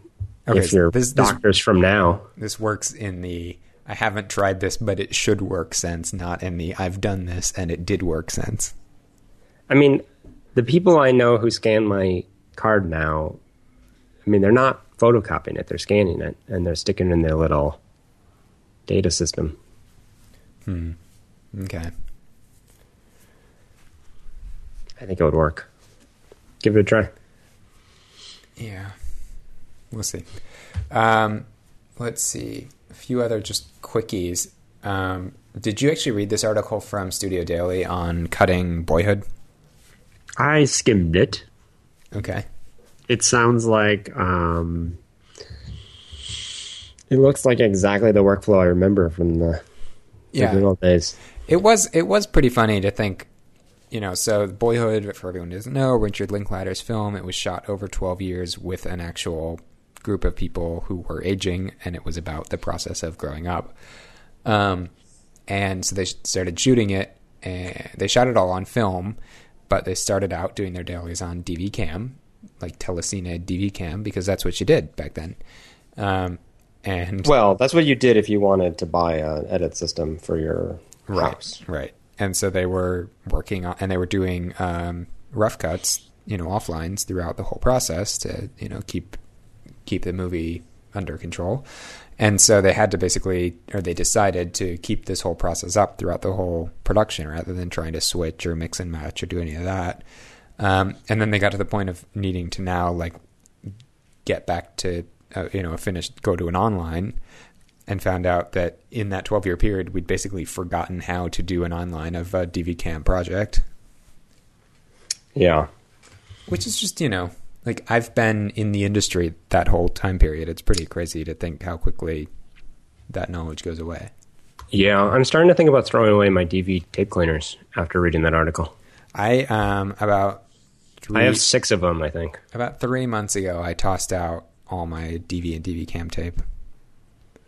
Okay, if so you're this- this- doctors from now, This works in the I haven't tried this, but it should work sense, not in the I've done this and it did work sense. I mean, the people I know who scan my card now, I mean, they're not photocopying it; they're scanning it and they're sticking it in their little data system. Okay. I think it would work. Give it a try. Yeah. We'll see. Um, let's see. A few other just quickies. Um, did you actually read this article from Studio Daily on cutting boyhood? I skimmed it. Okay. It sounds like um, it looks like exactly the workflow I remember from the, the Yeah. good old days. It was it was pretty funny to think, you know. So Boyhood, for everyone who doesn't know, Richard Linklater's film. It was shot over twelve years with an actual group of people who were aging, and it was about the process of growing up. Um, and so they started shooting it, and they shot it all on film, but they started out doing their dailies on DV cam, like telecine DV cam, because that's what you did back then. Um, and Well, that's what you did if you wanted to buy an edit system for your house. Right, right. And so they were working on, and they were doing um, rough cuts, you know, offlines throughout the whole process to, you know, keep keep the movie under control. And so they had to basically, or they decided to keep this whole process up throughout the whole production, rather than trying to switch or mix and match or do any of that. Um, and then they got to the point of needing to now like get back to, uh, you know, a finished, go to an online and found out that in that 12 year period, we'd basically forgotten how to do an online of a DV Cam project. Yeah. which is just you know like I've been in the industry that whole time period. It's pretty crazy to think how quickly that knowledge goes away. Yeah, I'm starting to think about throwing away my DV tape cleaners after reading that article. I um about three, I have six of them, I think. about three months ago. I tossed out all my DV and DV cam tape.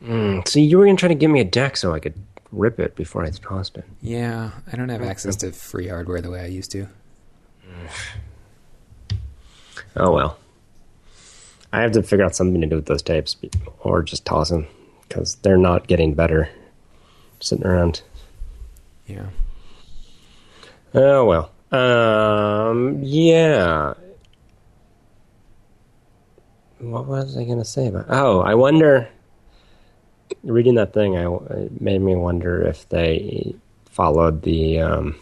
Mm, see, you were going to try to give me a deck so I could rip it before I tossed it. Yeah, I don't have access to free hardware the way I used to. Oh well. I have to figure out something to do with those tapes, or just toss them because they're not getting better. Sitting around. Yeah. Oh well. Um. Yeah. What was I going to say about? Oh, I wonder. Reading that thing, I it made me wonder if they followed the um,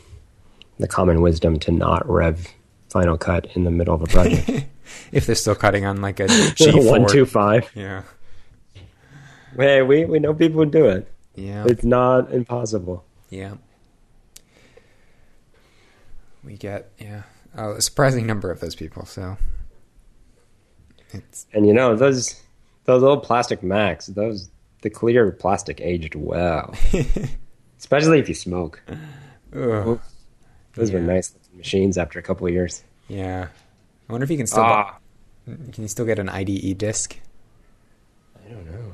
the common wisdom to not rev Final Cut in the middle of a project. If they're still cutting on like a G4. One two five. Yeah. Hey, we we know people who do it. Yeah. It's not impossible. Yeah. We get yeah a surprising number of those people. So it's And you know those those old plastic Macs, those the clear plastic aged well, especially if you smoke. ugh, Those were nice looking machines after a couple of years. yeah. I wonder if you can still Ah, can you still get an IDE disc? I don't know.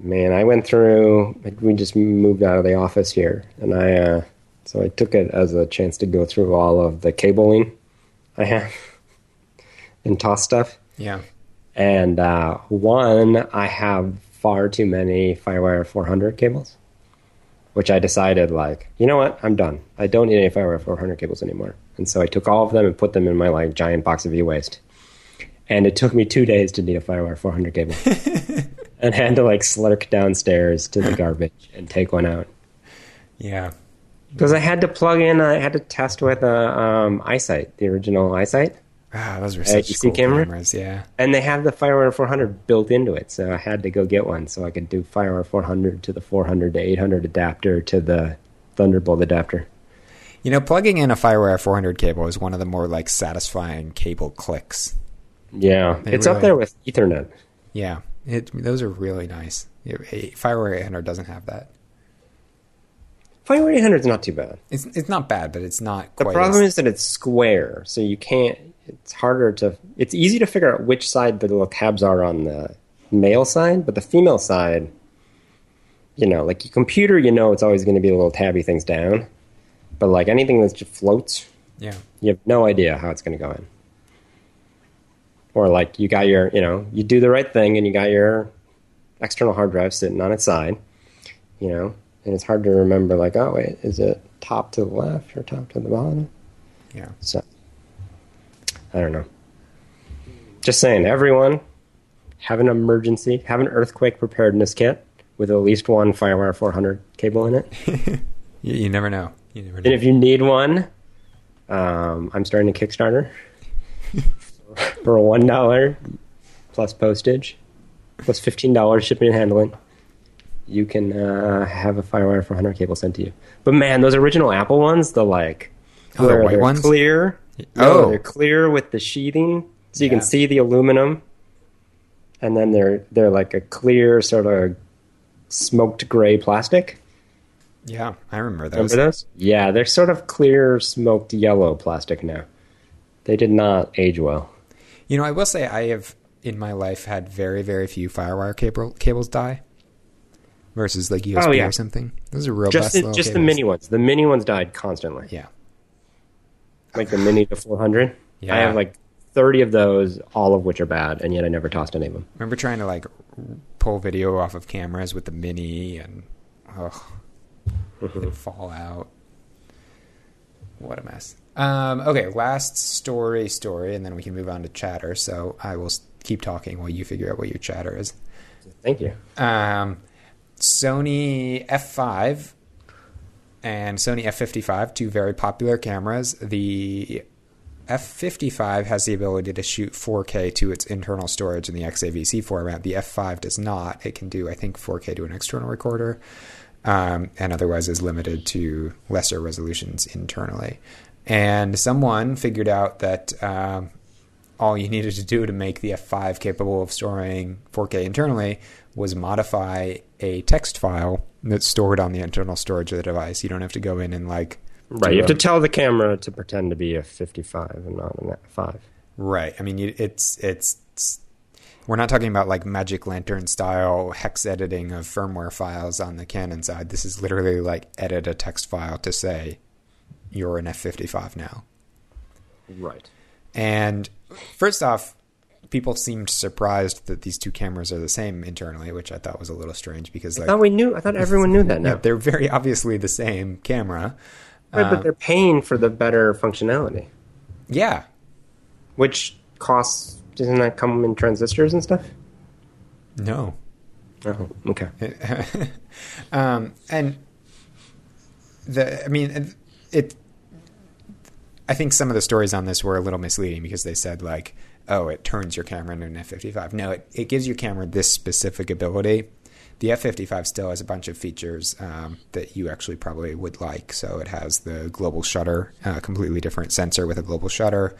Man, I went through. We just moved out of the office here, and I uh, so I took it as a chance to go through all of the cabling I have and toss stuff. Yeah. And uh, one, I have far too many FireWire 400 cables, which I decided, like, you know what? I'm done. I don't need any FireWire 400 cables anymore. And so I took all of them and put them in my like giant box of e-waste. And it took me two days to need a FireWire 400 cable, and had to like slurk downstairs to the garbage and take one out Yeah. because I had to plug in. I had to test with a um, iSight, the original iSight. Ah, those were Uh, such you cool camera? cameras. Yeah. And they have the FireWire 400 built into it, so I had to go get one so I could do FireWire 400 to the 400 to 800 adapter to the Thunderbolt adapter. You know, plugging in a FireWire 400 cable is one of the more like satisfying cable clicks. Yeah, They it's up there with Ethernet. Yeah, it those are really nice. FireWire 800 doesn't have that. FireWire 800 is not too bad. It's it's not bad, but it's not quite. The problem is that it's square, so you can't. It's harder to. It's easy to figure out which side the little tabs are on the male side, but the female side, you know, like your computer, you know, it's always going to be the little tabby things down. But like anything that just floats, yeah, you have no idea how it's going to go in. Or like you got your, you know, you do the right thing and you got your external hard drive sitting on its side, you know, and it's hard to remember like, oh wait, is it top to the left or top to the bottom? yeah. So I don't know. Just saying, everyone have an emergency, have an earthquake preparedness kit with at least one FireWire 400 cable in it. You, you never know. You never know. And if you need one, um, I'm starting a Kickstarter for a one dollar plus postage, plus fifteen dollars shipping and handling. You can uh, have a FireWire 400 cable sent to you. But man, those original Apple ones, the like, Oh, the white ones? clear. Oh. They're clear with the sheathing, so you Yeah. can see the aluminum, and then they're they're like a clear sort of smoked gray plastic. yeah, I remember those. Remember those? Yeah, they're sort of clear, smoked yellow plastic now. They did not age well. You know, I will say I have in my life had very very few FireWire cable cables die. Versus like USB Oh, yeah. or something. Those are real Just best the, just the mini ones. The mini ones died constantly. Yeah, Like the mini to 400. Yeah. I have like 30 of those, all of which are bad, and yet I never tossed any of them. remember trying to like pull video off of cameras with the mini and oh, it'd fall out. What a mess. Um, okay, last story, story, and then we can move on to chatter. So I will keep talking while you figure out what your chatter is. Thank you. Um, Sony F5 and Sony F55, two very popular cameras. The F55 has the ability to shoot 4K to its internal storage in the XAVC format. The F5 does not. It can do, I think, 4K to an external recorder. um, and otherwise is limited to lesser resolutions internally. And someone figured out that um, all you needed to do to make the F5 capable of storing 4K internally was modify a text file that's stored on the internal storage of the device. You don't have to go in and like right. You have to tell the camera to pretend to be a 55 and not an F5. Right. I mean, it's it's, it's we're not talking about like magic lantern style hex editing of firmware files on the Canon side. This is literally like edit a text file to say you're an F55 now. Right. And first off, people seemed surprised that these two cameras are the same internally, which I thought was a little strange because like, I thought we knew. I thought everyone knew that. Now yeah, they're very obviously the same camera, right, but um, they're paying for the better functionality. Yeah, which costs doesn't that come in transistors and stuff? No. Oh, okay. um, and the I mean it I think some of the stories on this were a little misleading because they said like, oh, it turns your camera into an F55. No, it, it gives your camera this specific ability. The F55 still has a bunch of features um, that you actually probably would like. So it has the global shutter, a completely different sensor with a global shutter,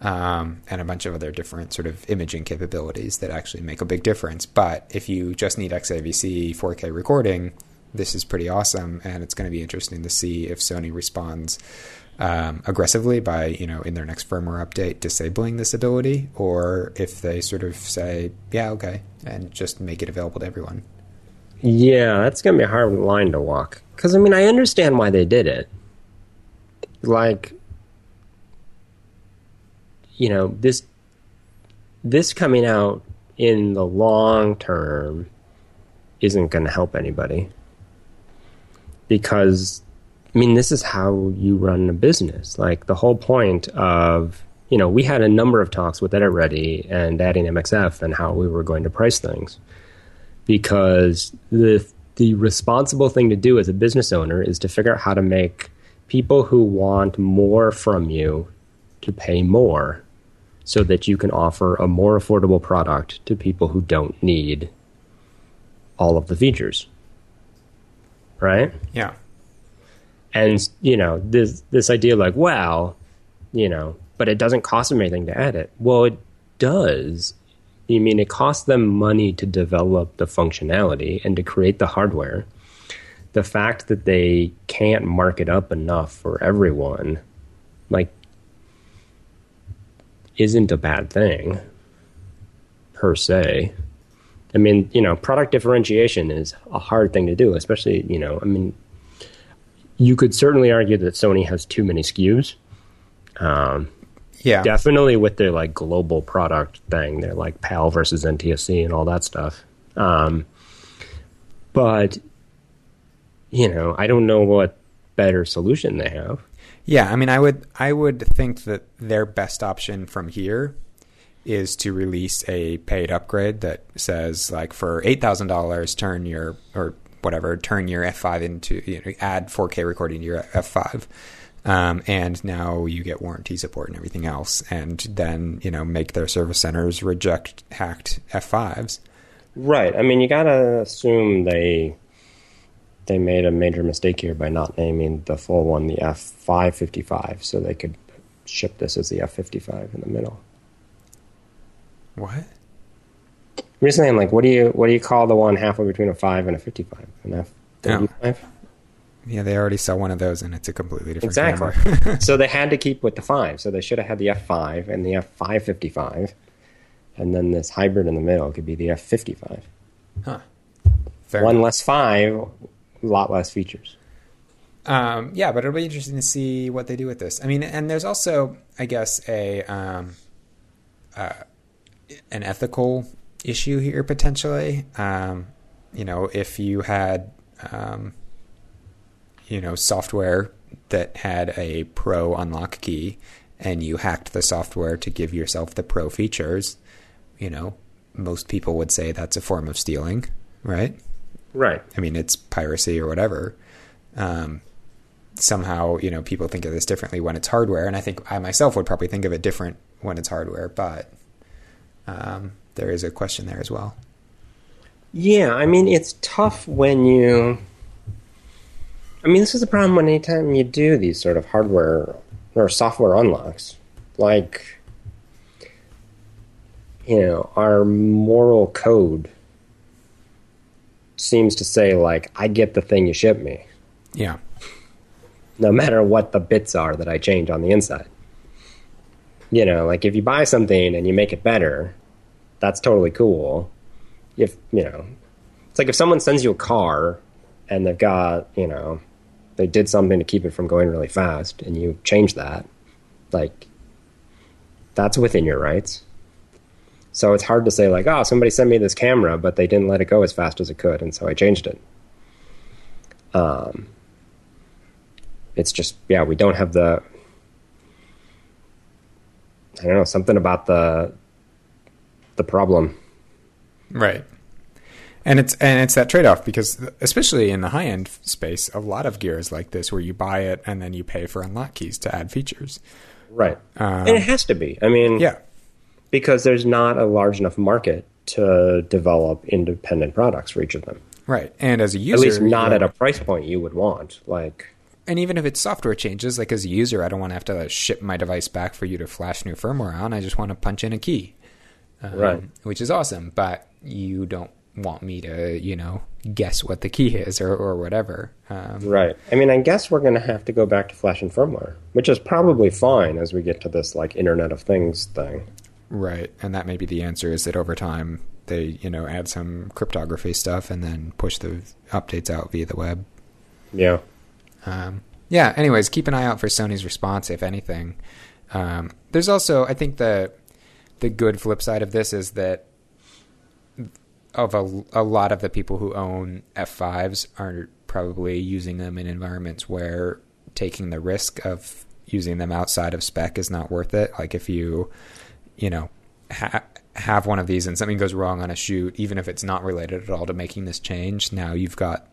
um, and a bunch of other different sort of imaging capabilities that actually make a big difference. But if you just need XAVC 4K recording, this is pretty awesome, and it's going to be interesting to see if Sony responds um, aggressively by you know in their next firmware update disabling this ability, or if they sort of say, yeah, okay, and just make it available to everyone. Yeah, that's gonna be a hard line to walk. Because I mean, I understand why they did it. Like, you know, this this coming out in the long term isn't going to help anybody because I mean, this is how you run a business. Like the whole point of, you know, we had a number of talks with EditReady and adding MXF and how we were going to price things. Because the the responsible thing to do as a business owner is to figure out how to make people who want more from you to pay more so that you can offer a more affordable product to people who don't need all of the features. Right? Yeah and you know this this idea like well you know but it doesn't cost them anything to edit. Well it does. You mean it costs them money to develop the functionality and to create the hardware. The fact that they can't mark it up enough for everyone like isn't a bad thing per se. I mean you know product differentiation is a hard thing to do especially you know i mean you could certainly argue that Sony has too many SKUs. Um, yeah, definitely with their like global product thing, they're like PAL versus NTSC and all that stuff. Um, but you know, I don't know what better solution they have. Yeah, I mean, I would I would think that their best option from here is to release a paid upgrade that says like for eight thousand dollars, turn your or whatever, turn your F5 into, you know, add 4K recording to your F5. Um, and now you get warranty support and everything else. And then, you know, make their service centers reject hacked F5s. Right. I mean, you got to assume they they made a major mistake here by not naming the full one the F555 so they could ship this as the F55 in the middle. What? I'm just saying, like, what do you what do you call the one halfway between a five and a fifty-five? An F thirty-five. Yeah, they already sell one of those, and it's a completely different exactly. so they had to keep with the five. So they should have had the F five and the F five fifty-five, and then this hybrid in the middle could be the F fifty-five. Huh. Fair one enough. less five, a lot less features. Um, yeah, but it'll be interesting to see what they do with this. I mean, and there's also, I guess, a um, uh, an ethical issue here potentially. Um, you know, if you had, um, you know, software that had a pro unlock key and you hacked the software to give yourself the pro features, you know, most people would say that's a form of stealing, right? Right. I mean, it's piracy or whatever. Um, somehow, you know, people think of this differently when it's hardware, and I think I myself would probably think of it different when it's hardware, but um, there is a question there as well. Yeah, I mean, it's tough when you I mean, this is a problem when anytime you do these sort of hardware or software unlocks, like, you know, our moral code seems to say, like, I get the thing you ship me, Yeah. no matter what the bits are that I change on the inside. You know, like if you buy something and you make it better, that's totally cool. If, you know, it's like if someone sends you a car and they've got, you know, they did something to keep it from going really fast and you change that, like, that's within your rights. So it's hard to say, like, oh, somebody sent me this camera, but they didn't let it go as fast as it could, and so I changed it. Um, it's just, yeah, we don't have the, I don't know, something about the, the problem. Right. And it's and it's that trade off because especially in the high end space, a lot of gear is like this where you buy it and then you pay for unlock keys to add features. Right. Um, and it has to be. I mean, Yeah. because there's not a large enough market to develop independent products for each of them. Right. And as a user, At least not at a price point you would want. Like, and even if it's software changes, like as a user, I don't want to have to ship my device back for you to flash new firmware on. I just want to punch in a key, um, Right. Which is awesome, but you don't want me to, you know, guess what the key is or, or whatever. Um, right. I mean, I guess we're going to have to go back to flash and firmware, which is probably fine as we get to this like Internet of Things thing. Right, and that may be the answer is that over time they, you know, add some cryptography stuff and then push the updates out via the web. Yeah. Um, yeah. Anyways, keep an eye out for Sony's response, if anything. Um, there's also, I think the the good flip side of this is that of a, a lot of the people who own F5s are probably using them in environments where taking the risk of using them outside of spec is not worth it. Like if you, you know, ha- have one of these and something goes wrong on a shoot, even if it's not related at all to making this change, now you've got,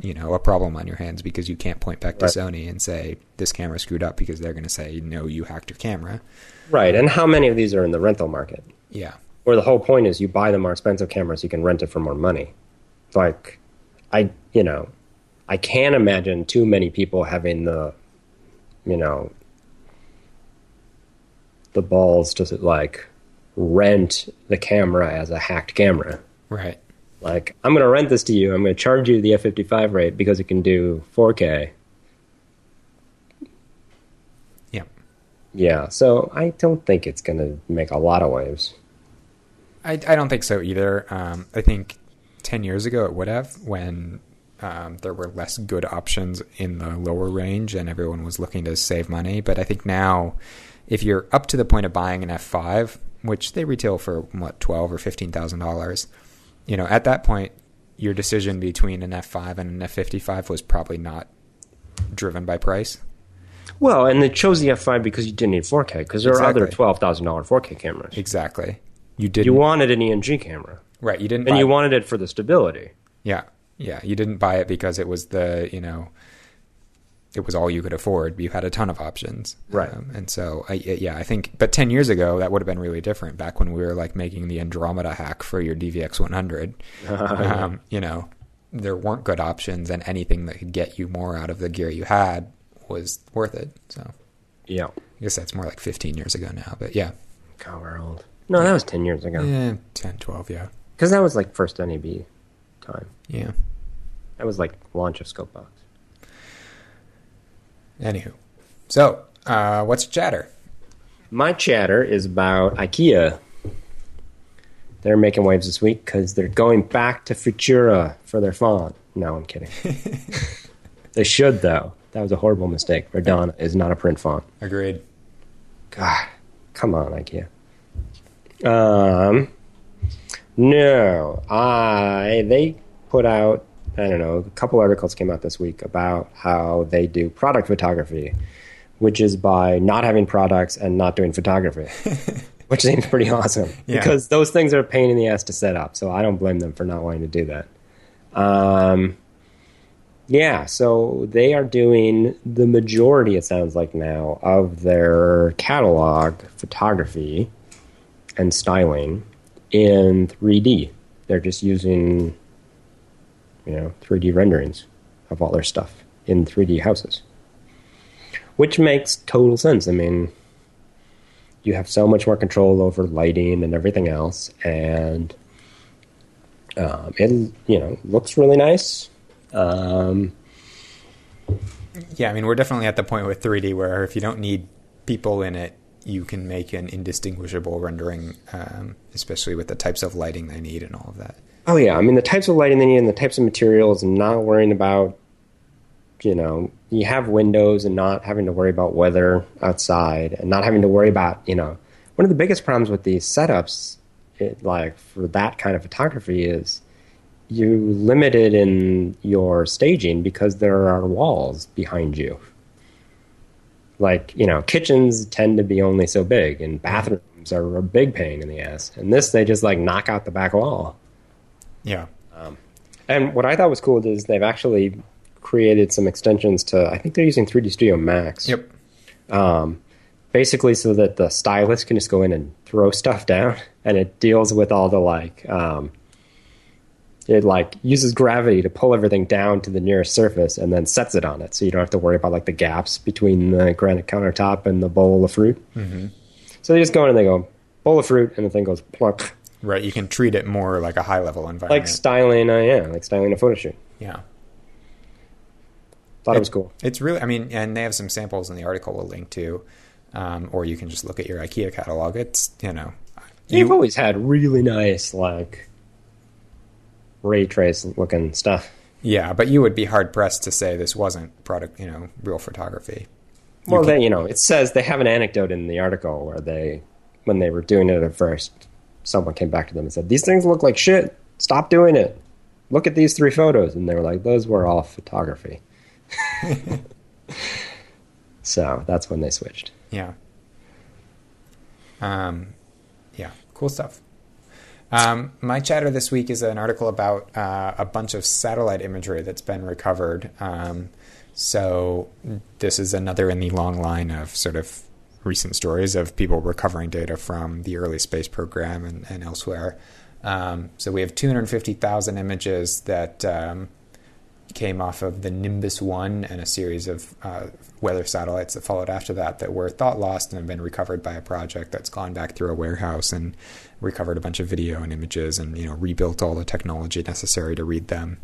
you know, a problem on your hands because you can't point back to Sony and say this camera screwed up because they're going to say no, you hacked your camera. Right. And how many of these are in the rental market? Yeah, Where the whole point is you buy the more expensive cameras, you can rent it for more money. Like, I, you know, I can't imagine too many people having the, you know, the balls to like rent the camera as a hacked camera. right. Like, I'm going to rent this to you. I'm going to charge you the F55 rate because it can do 4K. Yeah. Yeah, so I don't think it's going to make a lot of waves. I, I don't think so either. Um, I think 10 years ago it would have when um, there were less good options in the lower range and everyone was looking to save money. But I think now, if you're up to the point of buying an F5, which they retail for what, 12 or $15,000, you know, at that point, your decision between an F5 and an F55 was probably not driven by price. Well, and they chose the F5 because you didn't need 4K, because there are other $12,000 4K cameras. Exactly. You didn't. You wanted an ENG camera, right. You didn't. and you wanted it for the stability. Yeah, yeah. You didn't buy it because it was the you know, it was all you could afford. You had a ton of options, Right. Um, and so, I, yeah, I think. But ten years ago, that would have been really different. Back when we were like making the Andromeda hack for your DVX 100, um, you know, there weren't good options, and anything that could get you more out of the gear you had was worth it. So, Yeah. I guess that's more like fifteen years ago now. But yeah, God, we're old. No, that was 10 years ago. yeah, 10, 12, yeah, Because that was like first NAB time. yeah. That was like launch of Scopebox. Anywho, so uh, what's chatter? My chatter is about IKEA. They're making waves this week because they're going back to Futura for their font. No, I'm kidding. they should, though. That was a horrible mistake. Verdana is not a print font. Agreed. God, come on, IKEA. Um, no, I they put out I don't know a couple articles came out this week about how they do product photography, which is by not having products and not doing photography, which seems pretty awesome Yeah. because those things are a pain in the ass to set up. So I don't blame them for not wanting to do that. Um, yeah, so they are doing the majority, it sounds like now, of their catalog photography and styling in 3D. They're just using, you know, 3D renderings of all their stuff. in 3D houses. Which makes total sense. I mean, you have so much more control over lighting and everything else, and um, it you know looks really nice. Um, Yeah, I mean, we're definitely at the point with 3D where if you don't need people in it, you can make an indistinguishable rendering, um, especially with the types of lighting they need and all of that. Oh yeah, I mean the types of lighting they need and the types of materials, and not worrying about, you know, you have windows and not having to worry about weather outside, and not having to worry about, you know, one of the biggest problems with these setups, it, like for that kind of photography, is you limited in your staging because there are walls behind you. Like you know, kitchens tend to be only so big, and bathrooms are a big pain in the ass. And this, they just like knock out the back wall. Yeah. And what I thought was cool is they've actually created some extensions to. I think they're using 3D Studio Max. Yep. Um, basically, so that the stylist can just go in and throw stuff down, and it deals with all the like. Um, it like uses gravity to pull everything down to the nearest surface, and then sets it on it, so you don't have to worry about like the gaps between the granite countertop and the bowl of fruit. Mm-hmm. So they just go in and they go bowl of fruit, and the thing goes plunk, Right. You can treat it more like a high level environment like styling. Uh, yeah, like styling a photo shoot. yeah. Thought it was cool. It's really, I mean, and they have some samples in the article we'll link to, um, or you can just look at your IKEA catalog. It's, you know, You've always had really nice, like, ray trace looking stuff. yeah, but you would be hard pressed to say this wasn't product, you know, real photography. Well, then, you know, it says they have an anecdote in the article where they, when they were doing it at first, someone came back to them and said, These things look like shit. Stop doing it. Look at these three photos. And they were like, Those were all photography. so that's when they switched. Yeah. Um, yeah, cool stuff. Um, my chatter this week is an article about uh, a bunch of satellite imagery that's been recovered. Um, so this is another in the long line of sort of recent stories of people recovering data from the early space program and, and elsewhere. Um, so we have 250,000 images that um, came off of the Nimbus 1 and a series of uh, weather satellites that followed after that that were thought lost and have been recovered by a project that's gone back through a warehouse and recovered a bunch of video and images and you know rebuilt all the technology necessary to read them.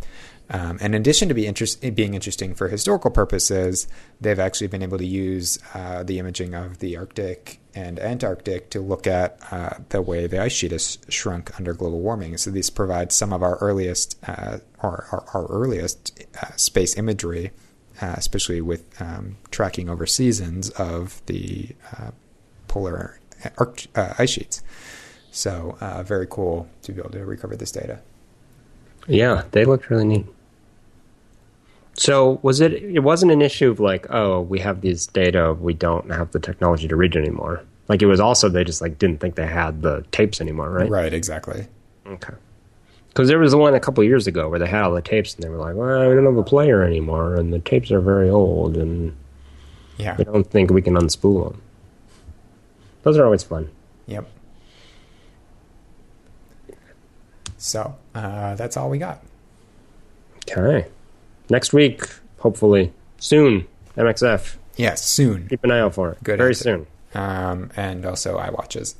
Um, and in addition to be interest, being interesting for historical purposes, they've actually been able to use uh, the imaging of the Arctic and Antarctic to look at uh, the way the ice sheet has shrunk under global warming. So these provide some of our earliest, uh, or our, our earliest uh, space imagery, uh, especially with um, tracking over seasons of the uh, polar arc, ice sheets. So very cool to be able to recover this data. Yeah, they looked really neat. So was it? It wasn't an issue of like, oh, we have these data, we don't have the technology to read it anymore. Like it was also they just like didn't think they had the tapes anymore, right? Right, exactly. Okay. Because there was the one a couple years ago where they had all the tapes and they were like, well, we don't have a player anymore, and the tapes are very old, and Yeah. we don't think we can unspool them. Those are always fun. Yep. So uh, that's all we got. Okay. Next week, hopefully soon, MXF. Yes, soon. Keep an eye out for it. Good Very soon. Um, and also iWatches.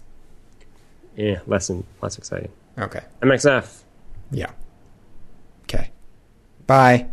Yeah, less and less exciting. Okay. MXF. Yeah. Okay. Bye.